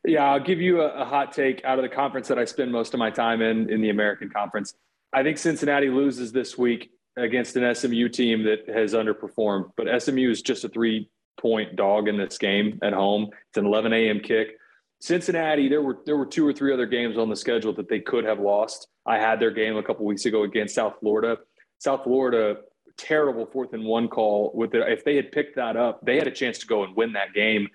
Yeah, I'll give you a, a, hot take out of the conference that I spend most of my time in, in the American Conference. I think Cincinnati loses this week against an SMU team that has underperformed, but SMU is just a three point dog in this game at home. It's an 11 a.m. kick. Cincinnati, there were there were two or three other games on the schedule that they could have lost. I had their game a couple weeks ago against South Florida. South Florida terrible fourth and one call with it. if they had picked that up, they had a chance to go and win that game.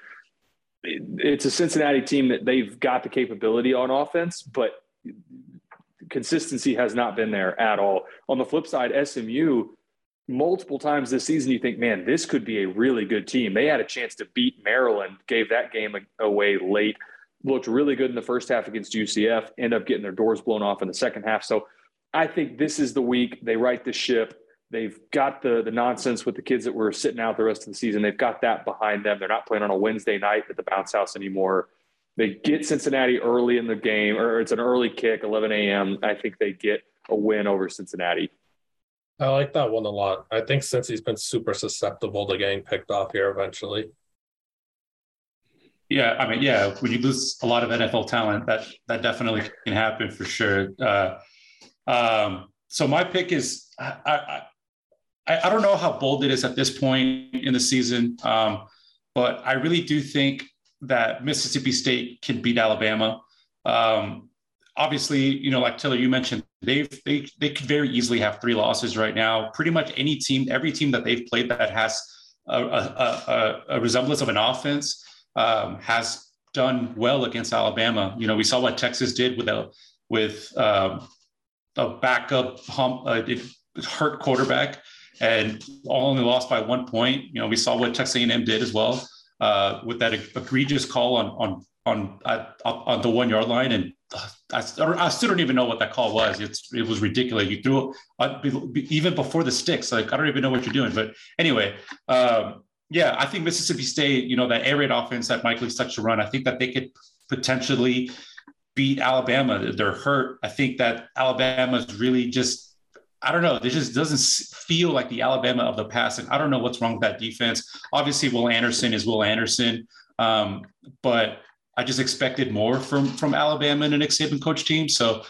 It's a Cincinnati team that they've got the capability on offense, but consistency has not been there at all. On the flip side, SMU, multiple times this season, you think, man, this could be a really good team. They had a chance to beat Maryland, gave that game away late, looked really good in the first half against UCF, end up getting their doors blown off in the second half. So I think this is the week they right the ship They've got the the nonsense with the kids that were sitting out the rest of the season. They've got that behind them. They're not playing on a Wednesday night at the bounce house anymore. They get Cincinnati early in the game, or it's an early kick, 11 a.m. I think they get a win over Cincinnati. I like that one a lot. I think since he's been super susceptible to getting picked off here eventually. Yeah, I mean, yeah, when you lose a lot of NFL talent, that that definitely can happen for sure. Uh, um, so my pick is I, I, I, I don't know how bold it is at this point in the season, um, but I really do think that Mississippi State can beat Alabama. Um, obviously, you know, like Taylor, you mentioned, they've they they could very easily have three losses right now. Pretty much any team, every team that they've played that has a, a, a, a resemblance of an offense um, has done well against Alabama. You know, we saw what Texas did with a with um, a backup hump, uh, hurt quarterback and all only lost by one point. You know, we saw what Texas A&M did as well uh, with that egregious call on on on uh, on the one yard line, and I, I, still don't even know what that call was. It's it was ridiculous. You threw it even before the sticks. Like I don't even know what you're doing. But anyway, um, yeah, I think Mississippi State. You know that air raid offense that Mike Leach touched to run. I think that they could potentially beat Alabama. They're hurt. I think that Alabama's really just I don't know. This just doesn't feel like the Alabama of the past. And I don't know what's wrong with that defense. Obviously, Will Anderson is Will Anderson, um, but I just expected more from from Alabama and a Nick Saban coach team. So,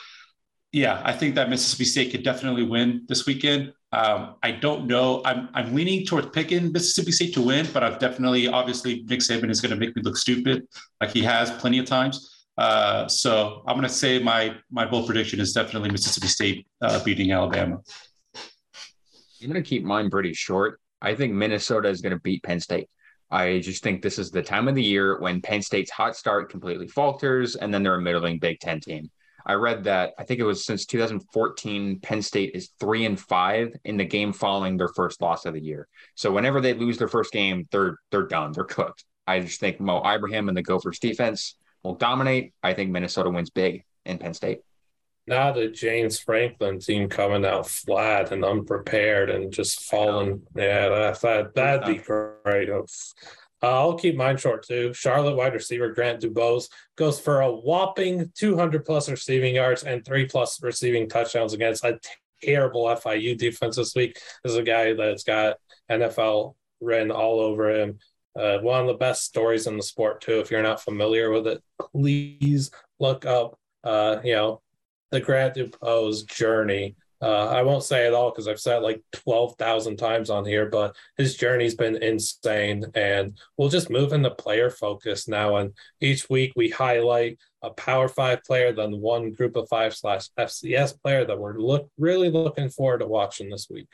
yeah, I think that Mississippi State could definitely win this weekend. Um, I don't know. I'm I'm leaning towards picking Mississippi State to win, but I've definitely, obviously, Nick Saban is going to make me look stupid, like he has plenty of times. Uh, so I'm going to say my my bold prediction is definitely Mississippi State uh, beating Alabama. I'm going to keep mine pretty short. I think Minnesota is going to beat Penn State. I just think this is the time of the year when Penn State's hot start completely falters, and then they're a middling Big Ten team. I read that I think it was since 2014, Penn State is three and five in the game following their first loss of the year. So whenever they lose their first game, they're they're done. They're cooked. I just think Mo Ibrahim and the Gophers defense will dominate. I think Minnesota wins big in Penn State. Now the James Franklin team coming out flat and unprepared and just falling. Yeah, that, that that'd be great. Uh, I'll keep mine short too. Charlotte wide receiver Grant DuBose goes for a whopping 200 plus receiving yards and three plus receiving touchdowns against a terrible FIU defense this week. This is a guy that's got NFL written all over him. Uh, one of the best stories in the sport too. If you're not familiar with it, please look up. Uh, you know, the Grant DuBose journey uh, I won't say it all because I've said like 12,000 times on here, but his journey's been insane. And we'll just move into player focus now. And each week we highlight a Power Five player, then one Group of Five slash FCS player that we're look really looking forward to watching this week.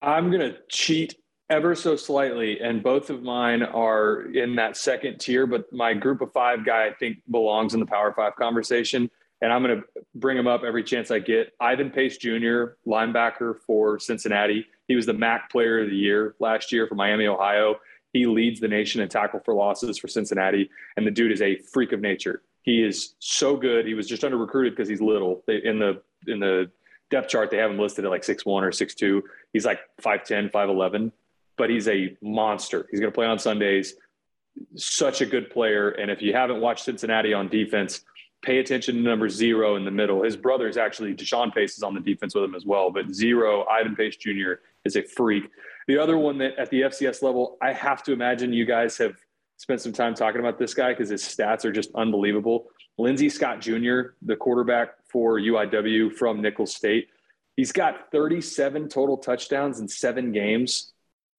I'm to cheat ever so slightly, and both of mine are in that second tier, but my Group of Five guy, I think, belongs in the Power Five conversation and I'm going to bring him up every chance I get. Ivan Pace Jr., linebacker for Cincinnati. He was the MAC Player of the Year last year for Miami, Ohio. He leads the nation in tackle for losses for Cincinnati, and the dude is a freak of nature. He is so good. He was just under recruited because he's little. In the in the depth chart, they have him listed at like six one or six two. He's like 5'10", 5'11", but he's a monster. He's going to play on Sundays. Such a good player. And if you haven't watched Cincinnati on defense, pay attention to number zero in the middle. His brother is actually Deshawn Pace is on the defense with him as well, but zero, Ivan Pace Jr. is a freak. The other one that at the FCS level, I have to imagine you guys have spent some time talking about this guy because his stats are just unbelievable. Lindsey Scott Jr., the quarterback for UIW from Nicholls State, he's got 37 total touchdowns in seven games.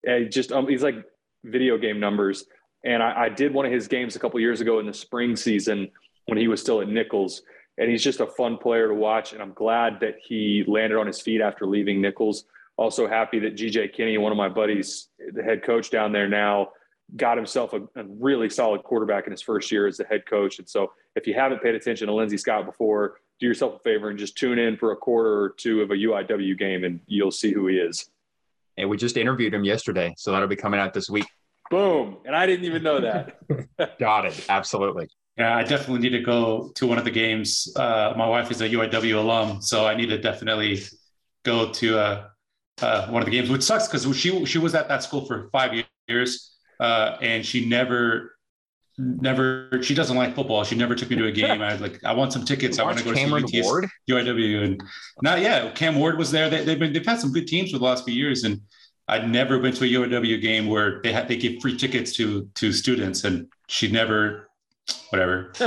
And just um, he's like video game numbers. And I, I did one of his games a couple years ago in the spring season when he was still at Nicholls. And he's just a fun player to watch. And I'm glad that he landed on his feet after leaving Nicholls. Also happy that GJ Kinne, one of my buddies, the head coach down there now, got himself a, a, really solid quarterback in his first year as the head coach. And so if you haven't paid attention to Lindsey Scott before, do yourself a favor and just tune in for a quarter or two of a UIW game and you'll see who he is. And we just interviewed him yesterday. So that'll be coming out this week. Boom. And I didn't even know that. Got it. Absolutely. Yeah, I definitely need to go to one of the games. Uh, my wife is a UIW alum, so I need to definitely go to uh, uh, one of the games, which sucks because she she was at that school for five years, uh, and she never, never, she doesn't like football. She never took me to a game. I was like, I want some tickets. I want to go Cameron to UTS? UIW, and not yeah, Cam Ward was there. They, have been they've had some good teams for the last few years, and I'd never been to a UIW game where they had they give free tickets to to students, and she never whatever.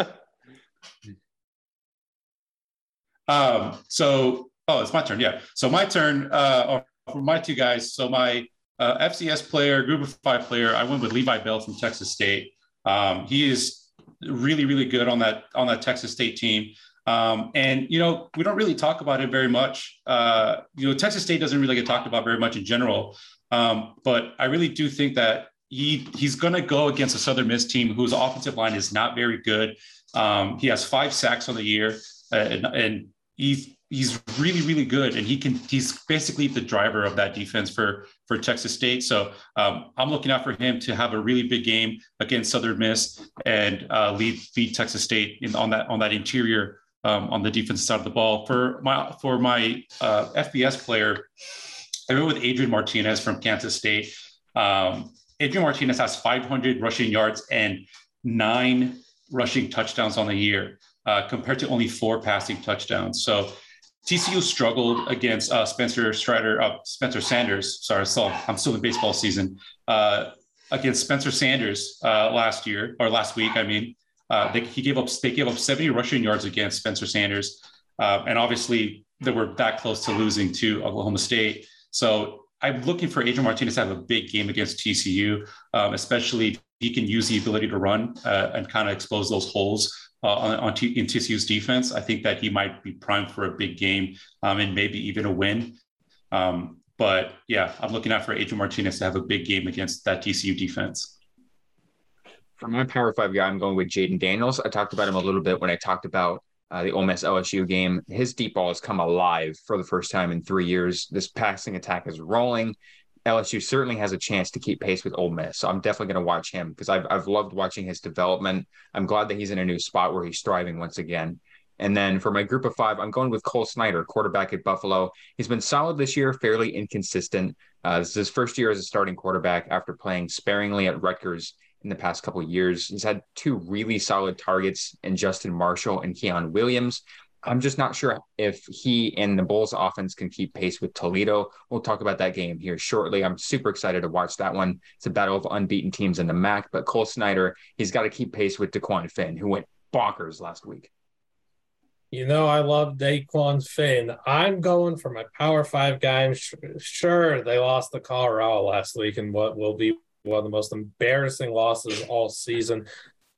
um, so, oh, it's my turn. Yeah. So my turn uh, for my two guys. So my uh, FCS player, group of five player, I went with Levi Bell from Texas State. Um, he is really, really good on that on that Texas State team. Um, and you know, we don't really talk about it very much. Uh, you know, Texas State doesn't really get talked about very much in general. Um, but I really do think that he he's going to go against a Southern Miss team whose offensive line is not very good. Um, he has five sacks on the year, uh, and, and he's he's really really good, and he can he's basically the driver of that defense for for Texas State. So um, I'm looking out for him to have a really big game against Southern Miss and uh, lead lead Texas State in, on that on that interior um, on the defensive side of the ball. For my for my uh, FBS player, I went with Adrian Martinez from Kansas State. Um, Adrian Martinez has 500 rushing yards and nine rushing touchdowns on the year, uh, compared to only four passing touchdowns. So TCU struggled against uh, Spencer Strider, uh, Spencer Sanders. Sorry, so I'm still in baseball season. Uh, against Spencer Sanders uh, last year or last week, I mean, uh, they, he gave up they gave up 70 rushing yards against Spencer Sanders, and obviously they were that close to losing to Oklahoma State. So I'm looking for Adrian Martinez to have a big game against TCU, um, especially if he can use the ability to run uh, and kind of expose those holes uh, on, on T- in TCU's defense. I think that he might be primed for a big game um, and maybe even a win. Um, but yeah, I'm looking out for Adrian Martinez to have a big game against that TCU defense. For my Power Five guy, I'm going with Jayden Daniels. I talked about him a little bit when I talked about uh, the Ole Miss LSU game. His deep ball has come alive for the first time in three years. This passing attack is rolling. LSU certainly has a chance to keep pace with Ole Miss. So I'm definitely going to watch him because I've, I've loved watching his development. I'm glad that he's in a new spot where he's thriving once again. And then for my group of five, I'm going with Cole Snyder, quarterback at Buffalo. He's been solid this year, fairly inconsistent. Uh, this is his first year as a starting quarterback after playing sparingly at Rutgers in the past couple years. He's had two really solid targets in Justin Marshall and Quian Williams. I'm just not sure if he and the Bulls offense can keep pace with Toledo. We'll talk about that game here shortly. I'm super excited to watch that one. It's a battle of unbeaten teams in the MAC, but Cole Snyder, he's got to keep pace with Dequan Finn, who went bonkers last week. You know, I love Dequan Finn. I'm going for my Power Five guy. Sure, they lost to Colorado last week in what will be one of the most embarrassing losses all season.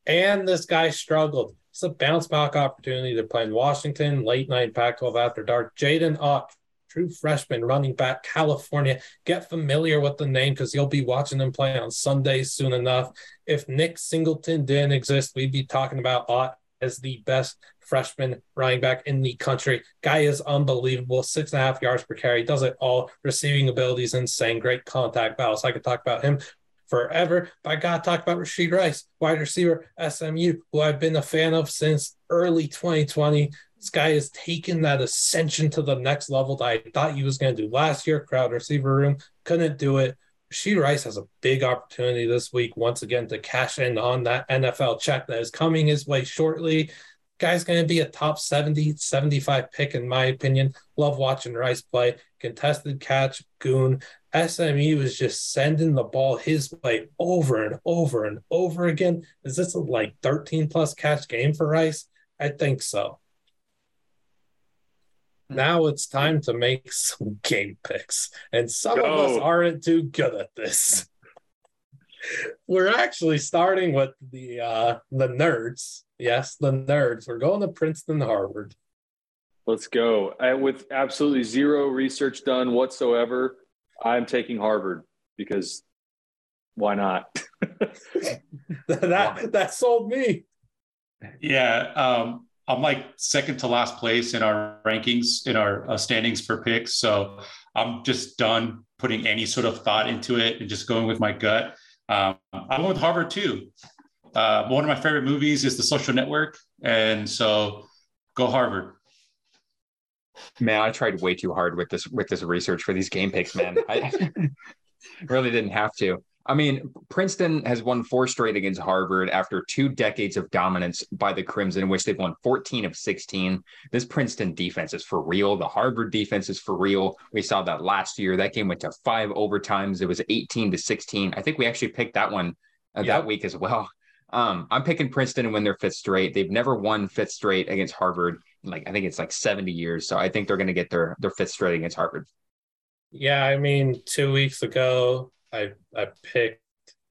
And this guy struggled. It's a bounce back opportunity to play in Washington, late night Pac 12 after dark. Jaydn Ott, true freshman running back, California. Get familiar with the name because you'll be watching him play on Sundays soon enough. If Nick Singleton didn't exist, we'd be talking about Ott as the best freshman running back in the country. Guy is unbelievable. Six and a half yards per carry. Does it all. Receiving abilities insane. Great contact battles. I could talk about him forever. But I got to talk about Rashee Rice, wide receiver, SMU, who I've been a fan of since early 2020. This guy has taken that ascension to the next level that I thought he was going to do last year. Crowd receiver room couldn't do it. Rashee Rice has a big opportunity this week once again to cash in on that NFL check that is coming his way shortly. Guy's going to be a top 70, 75 pick, in my opinion. Love watching Rice play. Contested catch, goon. SMU was just sending the ball his way over and over and over again. Is this a like 13 plus catch game for Rice? I think so. Now it's time to make some game picks. And some Go. of us aren't too good at this. We're actually starting with the uh the nerds. Yes, the nerds. We're going to Princeton Harvard. Let's go. I, with absolutely zero research done whatsoever, I'm taking Harvard because why not? that that sold me. Yeah, um, I'm like second to last place in our rankings in our uh, standings for picks. So I'm just done putting any sort of thought into it and just going with my gut. Um, I'm going with Harvard too. Uh, one of my favorite movies is The Social Network, and so go Harvard. Man, I tried way too hard with this with this research for these game picks, man. I really didn't have to. I mean, Princeton has won four straight against Harvard after two decades of dominance by the Crimson, in which they've won 14 of 16. This Princeton defense is for real. The Harvard defense is for real. We saw that last year. That game went to five overtimes. It was 18 to 16. I think we actually picked that one uh, yep. that week as well. Um, I'm picking Princeton to win their fifth straight. They've never won fifth straight against Harvard. Like I think it's like 70 years. So I think they're going to get their their fifth straight against Harvard. Yeah, I mean, two weeks ago, I I picked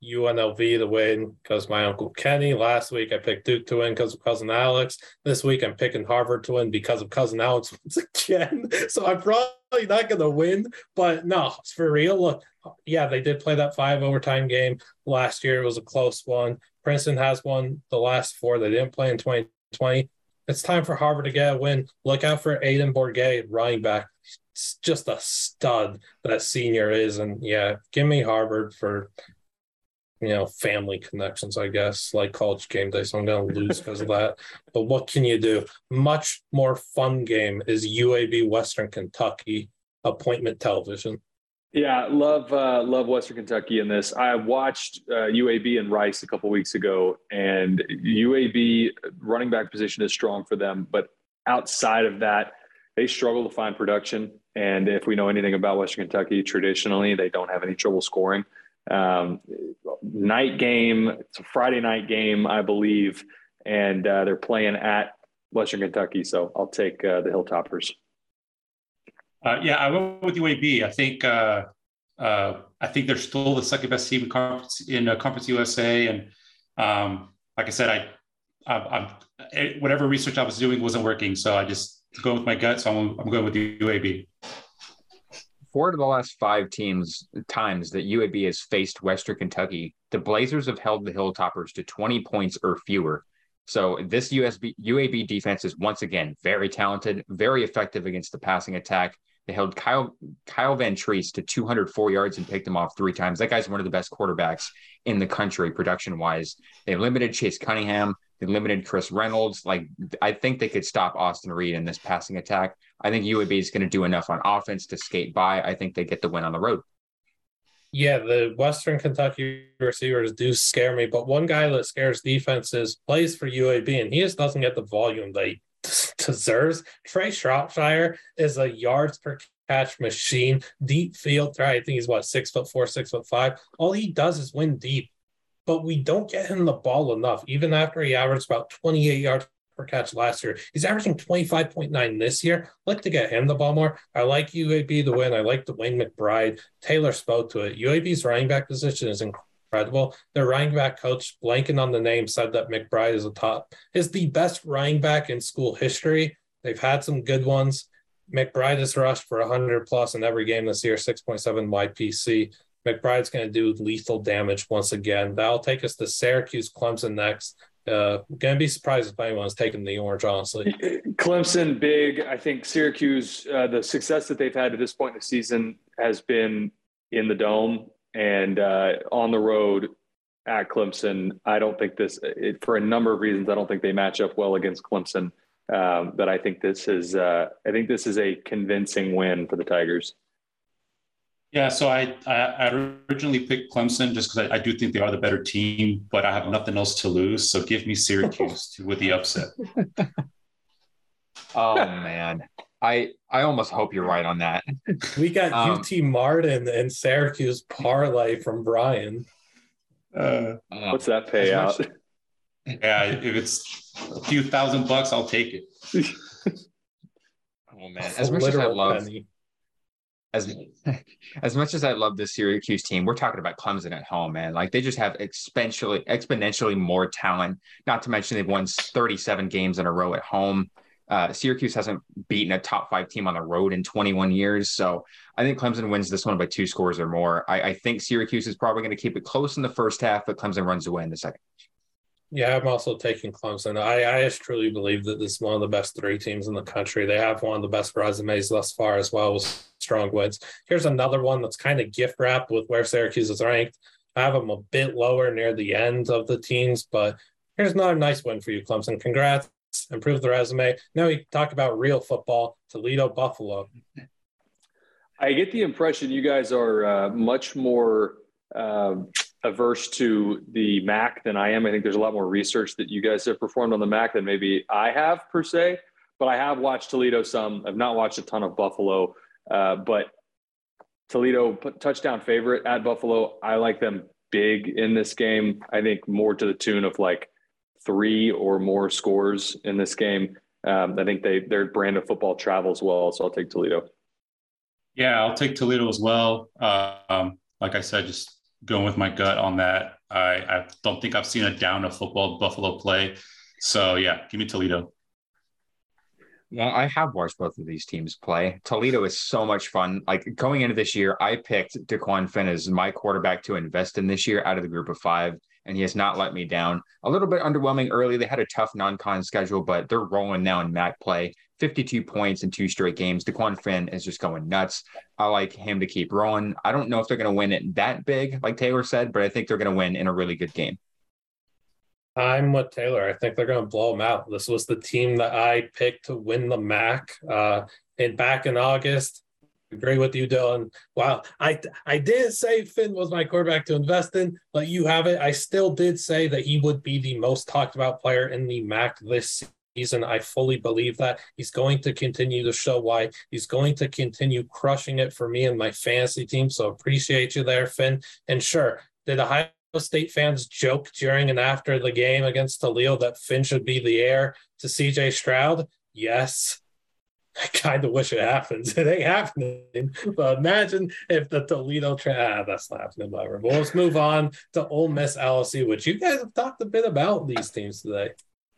UNLV to win because my uncle Kenny. Last week I picked Duke to win because of cousin Alex. This week I'm picking Harvard to win because of cousin Alex once again. So I'm probably not going to win, but no, it's for real. Look, yeah, they did play that five overtime game last year. It was a close one. Princeton has won the last four. They didn't play in 2020. It's time for Harvard to get a win. Look out for Aidan Borguet, running back. It's just a stud that senior is. And yeah, give me Harvard for you know, family connections, I guess, like college game day. So I'm going to lose because of that. But what can you do? Much more fun game is UAB Western Kentucky appointment television. Yeah, love uh, love Western Kentucky in this. I watched uh, UAB and Rice a couple weeks ago, and UAB running back position is strong for them, but outside of that, they struggle to find production. And if we know anything about Western Kentucky, traditionally they don't have any trouble scoring. Um, night game, it's a Friday night game, I believe, and uh, they're playing at Western Kentucky. So I'll take uh, the Hilltoppers. Uh, yeah, I went with UAB. I think uh, uh, I think they're still the second best team in conference in uh, Conference USA, and um, like I said, I, I, am eh, whatever research I was doing wasn't working, so I just going with my gut. So I'm, I'm going with the UAB. Four of the last five teams times that UAB has faced Western Kentucky, the Blazers have held the Hilltoppers to 20 points or fewer. So this USB UAB defense is once again very talented, very effective against the passing attack. They held Kyle Kyle Vantrease to 204 yards and picked him off three times. That guy's one of the best quarterbacks in the country production wise. They limited Chase Cunningham. They limited Chris Reynolds. Like I think they could stop Austin Reed in this passing attack. I think UAB is going to do enough on offense to skate by. I think they get the win on the road. Yeah, the Western Kentucky receivers do scare me, but one guy that scares defenses plays for UAB, and he just doesn't get the volume that he deserves. Trea Shropshire is a yards per catch machine, deep field threat. I think he's what six foot four, six foot five. All he does is win deep, but we don't get him the ball enough. Even after he averaged about 28 yards per catch last year. He's averaging 25.9 this year. I'd like to get him the ball more. I like UAB to win. I like the DeWayne McBride. Taylor spoke to it. UAB's running back position is incredible. Their running back coach, blanking on the name, said that McBride is a top, is the best running back in school history. They've had some good ones. McBride has rushed for 100 plus in every game this year, 6.7 YPC. McBride's going to do lethal damage once again. That'll take us to Syracuse Clemson next. Uh, gonna be surprised if anyone's taking the orange, honestly. Clemson, big. I think Syracuse, uh, the success that they've had to this point in the season has been in the dome and uh, on the road at Clemson. I don't think this, it, for a number of reasons, I don't think they match up well against Clemson. Um, but I think this is, uh, I think this is a convincing win for the Tigers. Yeah, so I, I, I originally picked Clemson just because I, I, do think they are the better team, but I have nothing else to lose. So give me Syracuse to, with the upset. oh man, I I almost hope you're right on that. We got um, UT Martin and Syracuse parlay from Brian. Uh, uh What's that payout? Much, yeah, if it's a few thousand bucks, I'll take it. oh man, as much as I love. Penny as as much as I love the Syracuse team, we're talking about Clemson at home, man. Like they just have exponentially exponentially more talent. Not to mention they've won 37 games in a row at home. Uh, Syracuse hasn't beaten a top five team on the road in 21 years. So I think Clemson wins this one by two scores or more. I, I think Syracuse is probably going to keep it close in the first half, but Clemson runs away in the second. Yeah, I'm also taking Clemson. I, I truly believe that this is one of the best three teams in the country. They have one of the best resumes thus far as well with strong wins. Here's another one that's kind of gift wrapped with where Syracuse is ranked. I have them a bit lower near the end of the teams, but here's another nice win for you, Clemson. Congrats. Improve the resume. Now we talk about real football, Toledo Buffalo. I get the impression you guys are uh, much more uh, averse to the MAC than I am. I think there's a lot more research that you guys have performed on the MAC than maybe I have per se. But I have watched Toledo some. I've not watched a ton of Buffalo, uh, but Toledo touchdown favorite at Buffalo. I like them big in this game. I think more to the tune of like three or more scores in this game. Um, I think they their brand of football travels well, so I'll take Toledo. Yeah, I'll take Toledo as well. Um, like I said, just going with my gut on that. I, I don't think I've seen a down of football Buffalo play. So yeah, give me Toledo. Well, I have watched both of these teams play. Toledo is so much fun. Like going into this year, I picked Dequan Finn as my quarterback to invest in this year out of the group of five, and he has not let me down. A little bit underwhelming early. They had a tough non-con schedule, but they're rolling now in MAC play. 52 points in two straight games. Dequan Finn is just going nuts. I like him to keep rolling. I don't know if they're going to win it that big, like Taylor said, but I think they're going to win in a really good game. I'm with Taylor. I think they're going to blow them out. This was the team that I picked to win the MAC. Uh, back in August, agree with you, Dylan. Wow, I I did say Finn was my quarterback to invest in, but you have it. I still did say that he would be the most talked about player in the MAC this season. I fully believe that he's going to continue to show why. He's going to continue crushing it for me and my fantasy team. So appreciate you there, Finn. And sure, did Ohio State fans joke during and after the game against Toledo that Finn should be the heir to CJ Stroud? Yes. I kind of wish it happens. It ain't happening. But imagine if the Toledo tra- ah, that's not happening, whatever. But let's move on to Ole Miss LSU, which you guys have talked a bit about these teams today.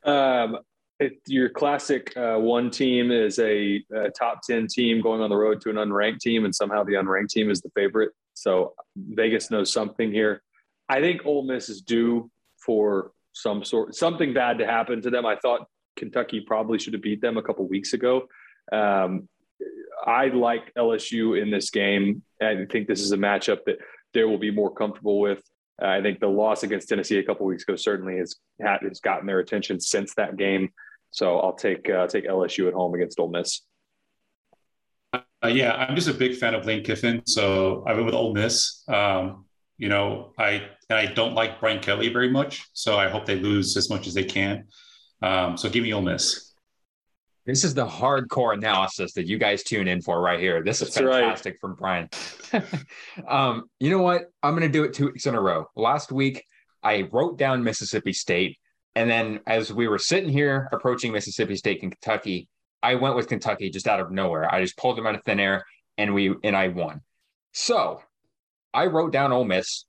Um, Your classic uh, one team is a, a, top 10 team going on the road to an unranked team, and somehow the unranked team is the favorite. So Vegas knows something here. I think Ole Miss is due for some sort something bad to happen to them. I thought Kentucky probably should have beat them a couple weeks ago. Um, I like LSU in this game. I think this is a matchup that they will be more comfortable with. I think the loss against Tennessee a couple weeks ago certainly has has gotten their attention since that game. So I'll take uh, take LSU at home against Ole Miss. Uh, yeah, I'm just a big fan of Lane Kiffin, so I went with Ole Miss. Um, you know, I I don't like Brian Kelly very much, so I hope they lose as much as they can. Um, so give me Ole Miss. This is the hardcore analysis that you guys tune in for right here. This is That's fantastic right. from Brian. um, you know what? I'm going to do it two weeks in a row. Last week, I wrote down Mississippi State. And then as we were sitting here approaching Mississippi State and Kentucky, I went with Kentucky just out of nowhere. I just pulled them out of thin air and we and I won. So I wrote down Ole Miss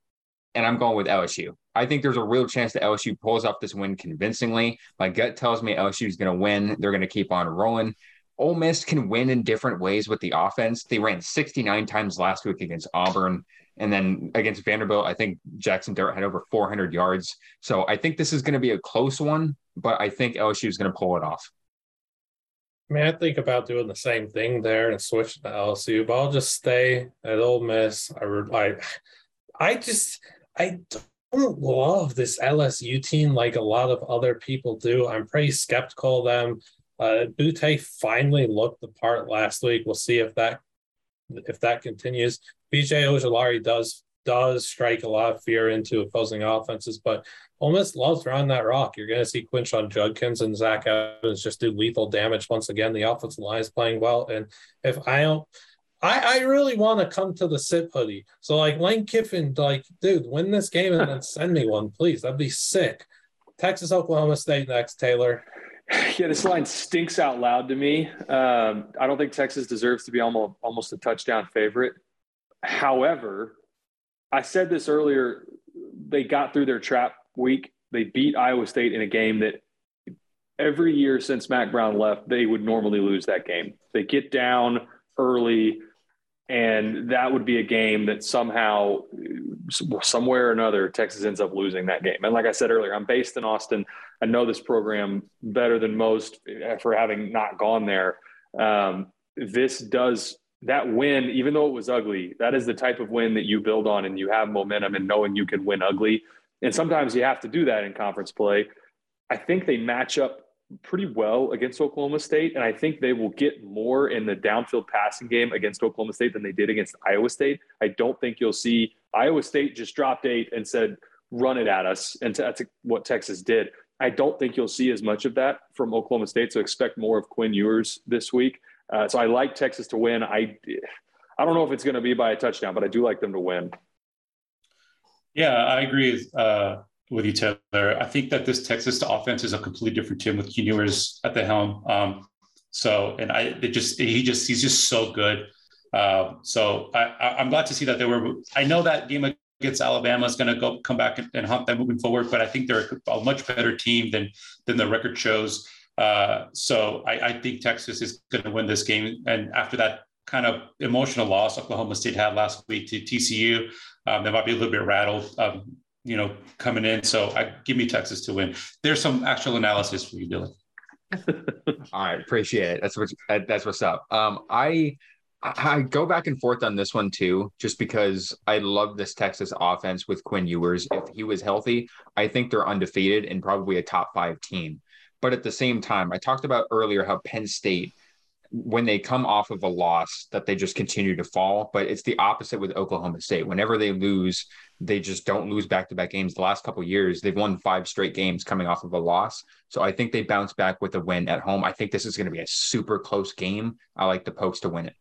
and I'm going with LSU. I think there's a real chance that LSU pulls off this win convincingly. My gut tells me LSU is going to win. They're going to keep on rolling. Ole Miss can win in different ways with the offense. They ran 69 times last week against Auburn. And then against Vanderbilt, I think Jackson Dart had over 400 yards. So I think this is going to be a close one, but I think LSU is going to pull it off. I mean, I think about doing the same thing there and switch to LSU, but I'll just stay at Ole Miss. I, I, I just I don't love this LSU team like a lot of other people do. I'm pretty skeptical of them. Uh, Boutte finally looked the part last week. We'll see if that if that continues. BJ Ojulari does does strike a lot of fear into opposing offenses, but Ole Miss loves around that rock. You're going to see Quinshon Judkins and Zach Evans just do lethal damage once again. The offensive line is playing well, and if I don't I, I really want to come to the sit hoodie. So like Lane Kiffin, like, dude, win this game and then send me one, please. That'd be sick. Texas, Oklahoma State next, Taylor. Yeah, this line stinks out loud to me. Um, I don't think Texas deserves to be almost almost a touchdown favorite. However, I said this earlier. They got through their trap week. They beat Iowa State in a game that every year since Mack Brown left, they would normally lose that game. They get down early and that would be a game that somehow somewhere or another texas ends up losing that game. And like i said earlier i'm based in austin. I know this program better than most for having not gone there. Um, this does that win even though it was ugly that is the type of win that you build on and you have momentum and knowing you can win ugly. And sometimes you have to do that in conference play. I think they match up pretty well against Oklahoma State, and I think they will get more in the downfield passing game against Oklahoma State than they did against Iowa State. I don't think you'll see Iowa State just dropped eight and said, "Run it at us," and that's what Texas did. I don't think you'll see as much of that from Oklahoma State, so expect more of Quinn Ewers this week. Uh, so I like Texas to win. I I don't know if it's going to be by a touchdown, but I do like them to win. Yeah, I agree. Uh, with each other. I think that this Texas offense is a completely different team with Ewers at the helm. Um, so, and I, it just, he just, he's just so good. Uh, so I, am glad to see that they were, I know that game against Alabama is going to go come back and, and, hunt them moving forward, but I think they're a much better team than, than the record shows. Uh, so I, I think Texas is going to win this game. And after that kind of emotional loss Oklahoma State had last week to TCU, um, they might be a little bit rattled. Um, you know, coming in. So I give me Texas to win. There's some actual analysis for you, Dylan. All right, appreciate it. That's what that's what's up. Um, I I go back and forth on this one too, just because I love this Texas offense with Quinn Ewers. If he was healthy, I think they're undefeated and probably a top five team. But at the same time, I talked about earlier how Penn State when they come off of a loss that they just continue to fall but it's the opposite with oklahoma state whenever they lose they just don't lose back-to-back games the last couple years they've won five straight games coming off of a loss so i think they bounce back with a win at home i think this is going to be a super close game i like the pokes to win it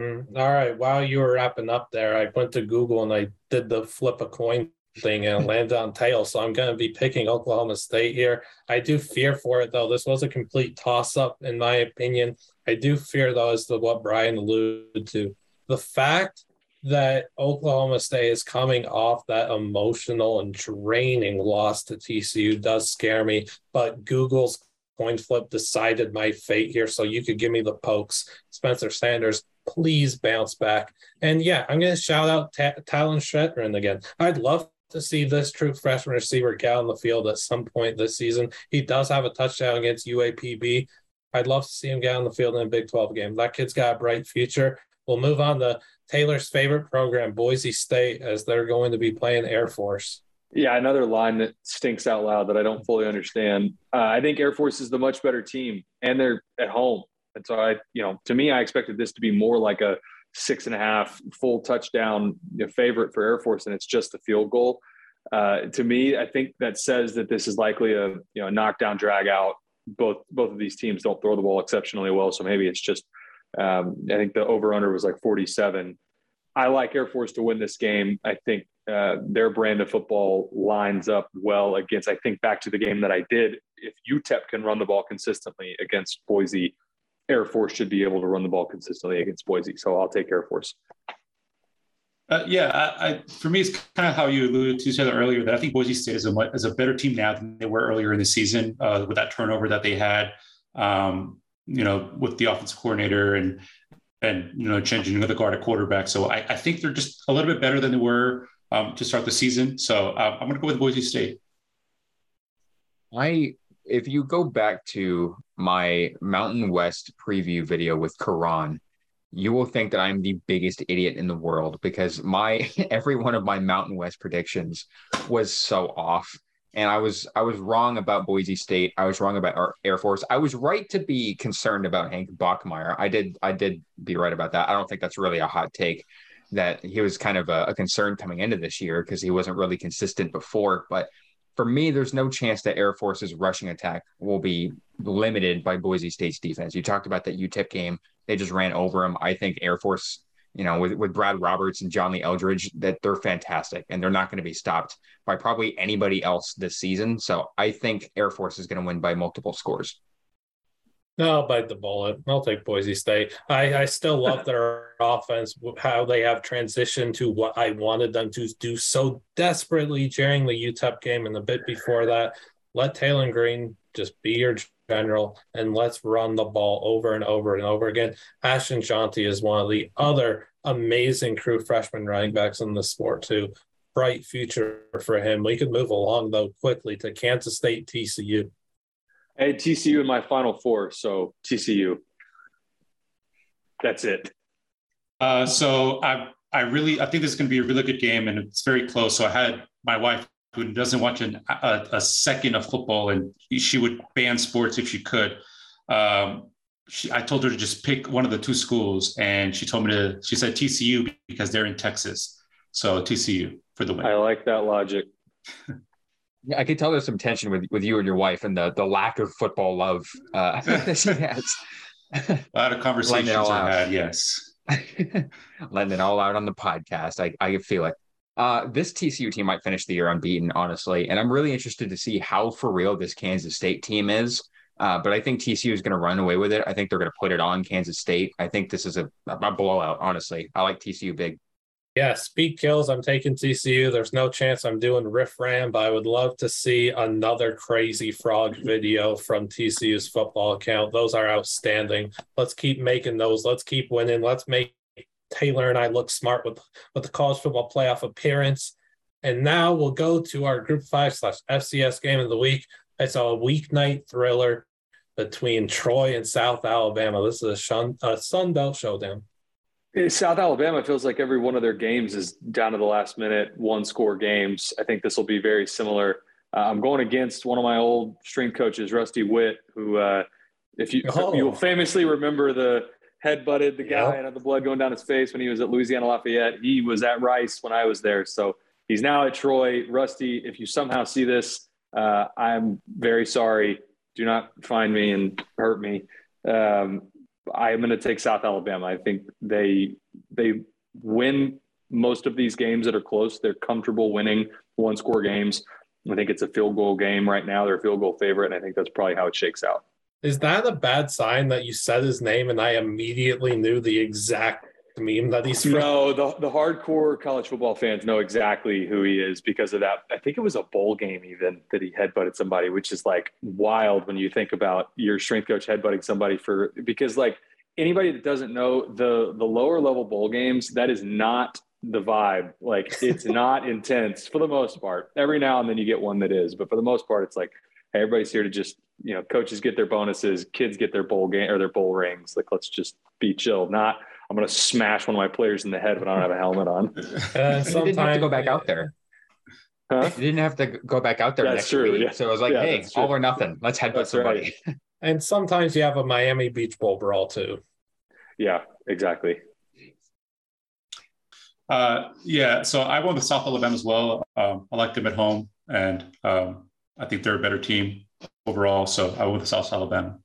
mm, all right while you were wrapping up there i went to google and i did the flip a coin thing and land on tail. So I'm going to be picking Oklahoma State here. I do fear for it though. This was a complete toss up in my opinion. I do fear though as to what Brian alluded to. The fact that Oklahoma State is coming off that emotional and draining loss to TCU does scare me. But Google's coin flip decided my fate here. So you could give me the pokes. Spencer Sanders, please bounce back. And yeah, I'm going to shout out Ta- Talyn Shettron again. I'd love to see this true freshman receiver get on the field at some point this season. He does have a touchdown against UAPB. I'd love to see him get on the field in a Big 12 game. That kid's got a bright future. We'll move on to Taylor's favorite program, Boise State, as they're going to be playing Air Force. Yeah, another line that stinks out loud that I don't fully understand. Uh, I think Air Force is the much better team, and they're at home. And so I, you know, to me, I expected this to be more like a six and a half full touchdown favorite for Air Force, and it's just a field goal. Uh, to me, I think that says that this is likely a you know knockdown drag out. Both both of these teams don't throw the ball exceptionally well, so maybe it's just. Um, I think the over under was like 47. I like Air Force to win this game. I think uh, their brand of football lines up well against. I think back to the game that I did. If UTEP can run the ball consistently against Boise, Air Force should be able to run the ball consistently against Boise. So I'll take Air Force. Uh, yeah, I, I, for me, it's kind of how you alluded to Taylor earlier that I think Boise State is a, is a better team now than they were earlier in the season uh, with that turnover that they had, um, you know, with the offensive coordinator and and you know changing the guard at quarterback. So I, I think they're just a little bit better than they were um, to start the season. So uh, I'm going to go with Boise State. I, if you go back to my Mountain West preview video with Karan, you will think that I'm the biggest idiot in the world because my every one of my Mountain West predictions was so off. And I was I was wrong about Boise State. I was wrong about Air Force. I was right to be concerned about Hank Bachmeier. I did I did be right about that. I don't think that's really a hot take that he was kind of a, a concern coming into this year because he wasn't really consistent before. But for me, there's no chance that Air Force's rushing attack will be limited by Boise State's defense. You talked about that UTEP game; they just ran over them. I think Air Force, you know, with, with Brad Roberts and John Lee Eldridge, that they're fantastic and they're not going to be stopped by probably anybody else this season. So I think Air Force is going to win by multiple scores. No, I'll bite the bullet. I'll take Boise State. I, I still love their offense, how they have transitioned to what I wanted them to do so desperately during the UTEP game and the bit before that. Let Taylen Green just be your general and let's run the ball over and over and over again. Ashton Jeanty is one of the other amazing crew freshman running backs in the sport, too. Bright future for him. We could move along, though, quickly to Kansas State TCU. I had TCU in my final four, so TCU. That's it. Uh, so I I really I think this is going to be a really good game, and it's very close. So I had my wife who doesn't watch an, a, a, second of football, and she would ban sports if she could. Um, she, I told her to just pick one of the two schools, and she told me to. She said TCU because they're in Texas, so TCU for the win. I like that logic. Yeah, I can tell there's some tension with, with you and your wife and the the lack of football love uh, that she has. A lot of conversations are had, yes. Letting it all out on the podcast. I, I feel it. Uh, this TCU team might finish the year unbeaten, honestly. And I'm really interested to see how for real this Kansas State team is. Uh, but I think TCU is going to run away with it. I think they're going to put it on Kansas State. I think this is a, a blowout, honestly. I like TCU big yeah, speed kills. I'm taking TCU. There's no chance I'm doing riff ram, but I would love to see another crazy frog video from TCU's football account. Those are outstanding. Let's keep making those. Let's keep winning. Let's make Taylor and I look smart with with the college football playoff appearance. And now we'll go to our Group Five slash FCS game of the week. It's a weeknight thriller between Troy and South Alabama. This is a, Sun, a Sun Belt showdown. South Alabama feels like every one of their games is down to the last minute, one score games. I think this will be very similar. Uh, I'm going against one of my old strength coaches, Rusty Whitt, who, uh, if you oh. you'll famously remember the head butted the guy yep. and had the blood going down his face when he was at Louisiana Lafayette. He was at Rice when I was there, so he's now at Troy. Rusty, if you somehow see this, uh, I'm very sorry. Do not find me and hurt me. Um, I am going to take South Alabama. I think they they win most of these games that are close. They're comfortable winning one score games. I think it's a field goal game right now. They're a field goal favorite, and I think that's probably how it shakes out. Is that a bad sign that you said his name and I immediately knew the exact meme that he's from. No, the, the hardcore college football fans know exactly who he is because of that. I think it was a bowl game even that he headbutted somebody, which is like wild when you think about your strength coach headbutting somebody for because like anybody that doesn't know the the lower level bowl games, that is not the vibe. Like it's not intense for the most part. Every now and then you get one that is, but for the most part, it's like hey, everybody's here to just you know coaches get their bonuses, kids get their bowl game or their bowl rings. Like let's just be chill. Not I'm going to smash one of my players in the head when I don't have a helmet on. Uh, You didn't have to go back out there. Huh? You didn't have to go back out there That's next true, week. yeah. So it was like, Yeah, hey, that's all or nothing. Let's headbutt That's somebody. And sometimes you have a Miami Beach Bowl brawl too. Yeah, exactly. Uh, yeah, so I went with South Alabama as well. Um, I like them at home, and um, I think they're a better team overall. So I went with South Alabama.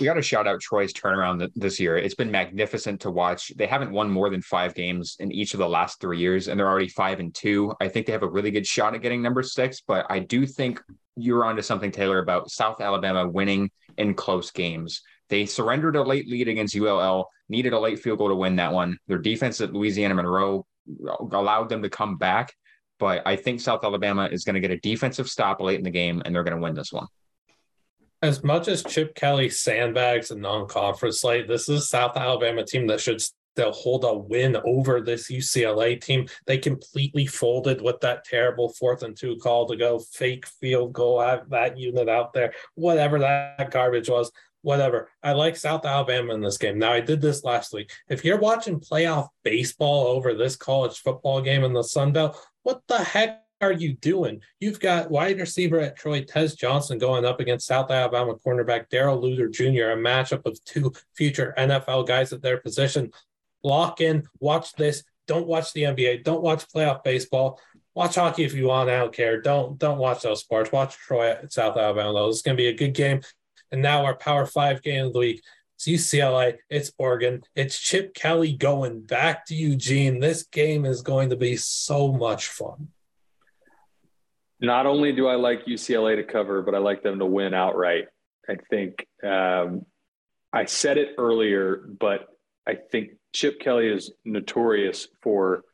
We got to shout out Troy's turnaround this year. It's been magnificent to watch. They haven't won more than five games in each of the last three years, and they're already five and two. I think they have a really good shot at getting number six, but I do think you're onto something, Taylor, about South Alabama winning in close games. They surrendered a late lead against ULL, needed a late field goal to win that one. Their defense at Louisiana Monroe allowed them to come back, but I think South Alabama is going to get a defensive stop late in the game, and they're going to win this one. As much as Chip Kelly sandbags a non-conference slate, this is South Alabama team that should still hold a win over this UCLA team. They completely folded with that terrible fourth and two call to go fake field goal, have that unit out there, whatever that garbage was. Whatever. I like South Alabama in this game. Now, I did this last week. If you're watching playoff baseball over this college football game in the Sun Belt, what the heck are you doing? You've got wide receiver at Troy, Tez Johnson, going up against South Alabama cornerback Darrell Luter Jr., a matchup of two future NFL guys at their position. Lock in, watch this. Don't watch the NBA. Don't watch playoff baseball. Watch hockey if you want. I don't care. Don't don't watch those sports. Watch Troy at South Alabama. Though it's going to be a good game. And now our Power Five game of the week. It's UCLA. It's Oregon. It's Chip Kelly going back to Eugene. This game is going to be so much fun. Not only do I like UCLA to cover, but I like them to win outright. I think um, I said it earlier, but I think Chip Kelly is notorious for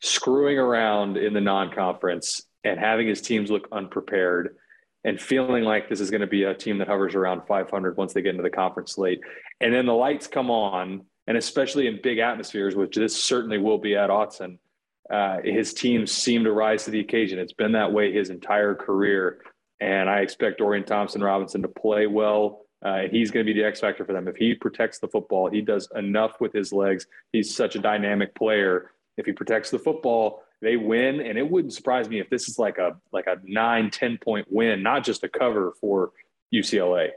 screwing around in the non-conference and having his teams look unprepared and feeling like this is going to be a team that hovers around 500 once they get into the conference slate. And then the lights come on, and especially in big atmospheres, which this certainly will be at Autzen, uh, his teams seem to rise to the occasion. It's been that way his entire career. And I expect Dorian Thompson Robinson to play well. Uh, he's going to be the X factor for them. If he protects the football, he does enough with his legs. He's such a dynamic player. If he protects the football, they win. And it wouldn't surprise me if this is like a like a nine, 10 point win, not just a cover for UCLA.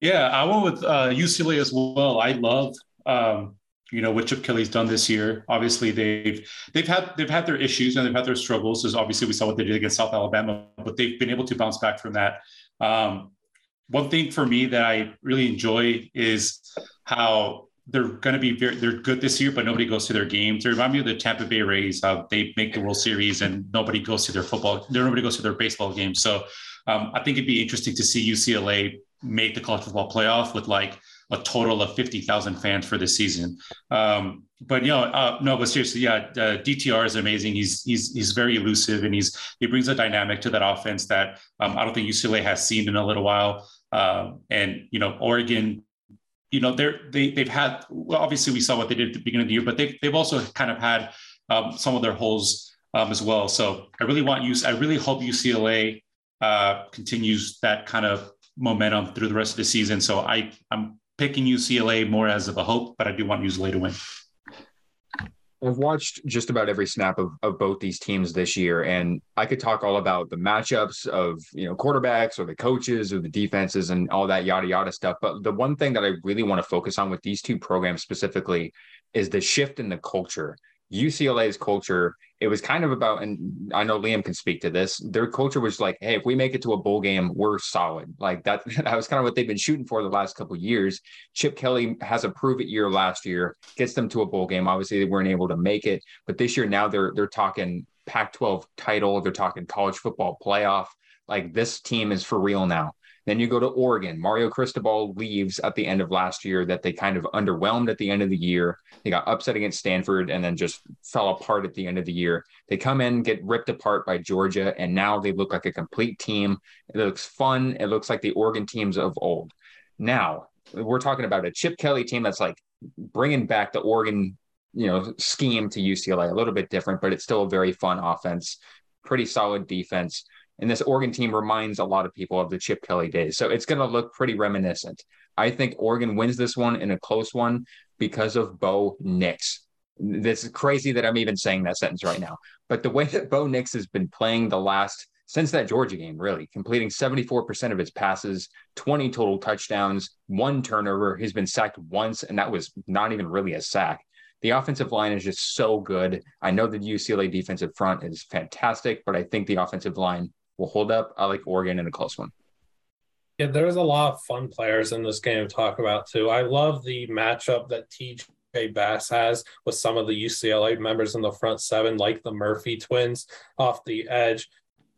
Yeah, I went with uh, UCLA as well. I love um, you know what Chip Kelly's done this year. Obviously, they've they've had they've had their issues and they've had their struggles. As obviously we saw what they did against South Alabama, but they've been able to bounce back from that. Um, one thing for me that I really enjoy is how they're going to be very they're good this year, but nobody goes to their games. They remind me of the Tampa Bay Rays, how they make the World Series and nobody goes to their football, nobody goes to their baseball games. So um, I think it'd be interesting to see UCLA make the college football playoff with like a total of 50,000 fans for this season. Um, but you know, uh, no, but seriously, yeah, uh, DTR is amazing. He's he's he's very elusive, and he's he brings a dynamic to that offense that um, I don't think UCLA has seen in a little while. Um, and you know, Oregon, you know, they're they they've had well, obviously we saw what they did at the beginning of the year, but they've they've also kind of had um, some of their holes um, as well. So I really want you. I really hope UCLA uh, continues that kind of momentum through the rest of the season. So I I'm picking UCLA more as of a hope, but I do want UCLA to win. I've watched just about every snap of, of both these teams this year, and I could talk all about the matchups of you know quarterbacks or the coaches or the defenses and all that yada yada stuff. But the one thing that I really want to focus on with these two programs specifically is the shift in the culture. UCLA's culture, it was kind of about, and I know Liam can speak to this. Their culture was like, hey, if we make it to a bowl game, we're solid. Like that, that was kind of what they've been shooting for the last couple years. Chip Kelly has a prove it year last year, gets them to a bowl game. Obviously, they weren't able to make it, but this year now they're they're talking Pac-12 title, they're talking college football playoff. Like this team is for real now. Then you go to Oregon. Mario Cristobal leaves at the end of last year that they kind of underwhelmed at the end of the year. They got upset against Stanford and then just fell apart at the end of the year. They come in, get ripped apart by Georgia, and now they look like a complete team. It looks fun. It looks like the Oregon teams of old. Now, we're talking about a Chip Kelly team that's like bringing back the Oregon, you know, scheme to UCLA, a little bit different, but it's still a very fun offense, pretty solid defense. And this Oregon team reminds a lot of people of the Chip Kelly days. So it's going to look pretty reminiscent. I think Oregon wins this one in a close one because of Bo Nix. This is crazy that I'm even saying that sentence right now. But the way that Bo Nix has been playing the last since that Georgia game, really completing 74% of his passes, 20 total touchdowns, one turnover. He's been sacked once, and that was not even really a sack. The offensive line is just so good. I know the UCLA defensive front is fantastic, but I think the offensive line will hold up. I like Oregon in a close one. Yeah, there's a lot of fun players in this game to talk about too. I love the matchup that TJ Bass has with some of the UCLA members in the front seven, like the Murphy twins off the edge.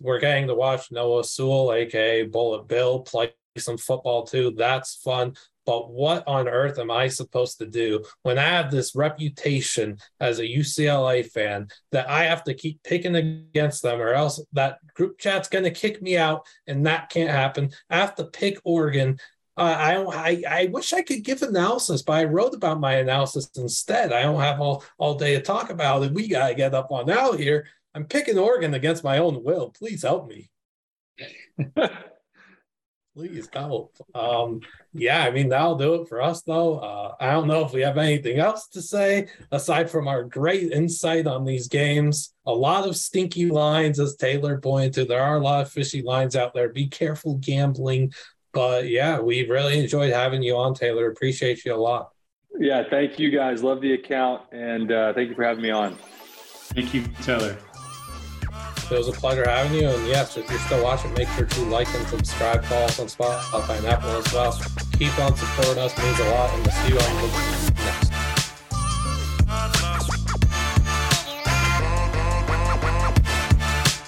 We're getting to watch Noah Sewell, aka Bullet Bill, play some football too. That's fun. But what on earth am I supposed to do when I have this reputation as a UCLA fan that I have to keep picking against them, or else that group chat's going to kick me out, and that can't happen. I have to pick Oregon. Uh, I. I, I wish I could give analysis, but I wrote about my analysis instead. I don't have all all day to talk about it. We gotta get up on out here. I'm picking Oregon against my own will. Please help me. Please help. Um, yeah, I mean, that'll do it for us, though. Uh, I don't know if we have anything else to say aside from our great insight on these games. A lot of stinky lines, as Taylor pointed to. There are a lot of fishy lines out there. Be careful gambling. But yeah, we really enjoyed having you on, Taylor. Appreciate you a lot. Yeah, thank you guys. Love the account. And uh, thank you for having me on. Thank you, Taylor. It was a pleasure having you. And yes, if you're still watching, make sure to like and subscribe. Follow us on Spotify and Apple as well. Keep on supporting us, means a lot. And we'll see you on the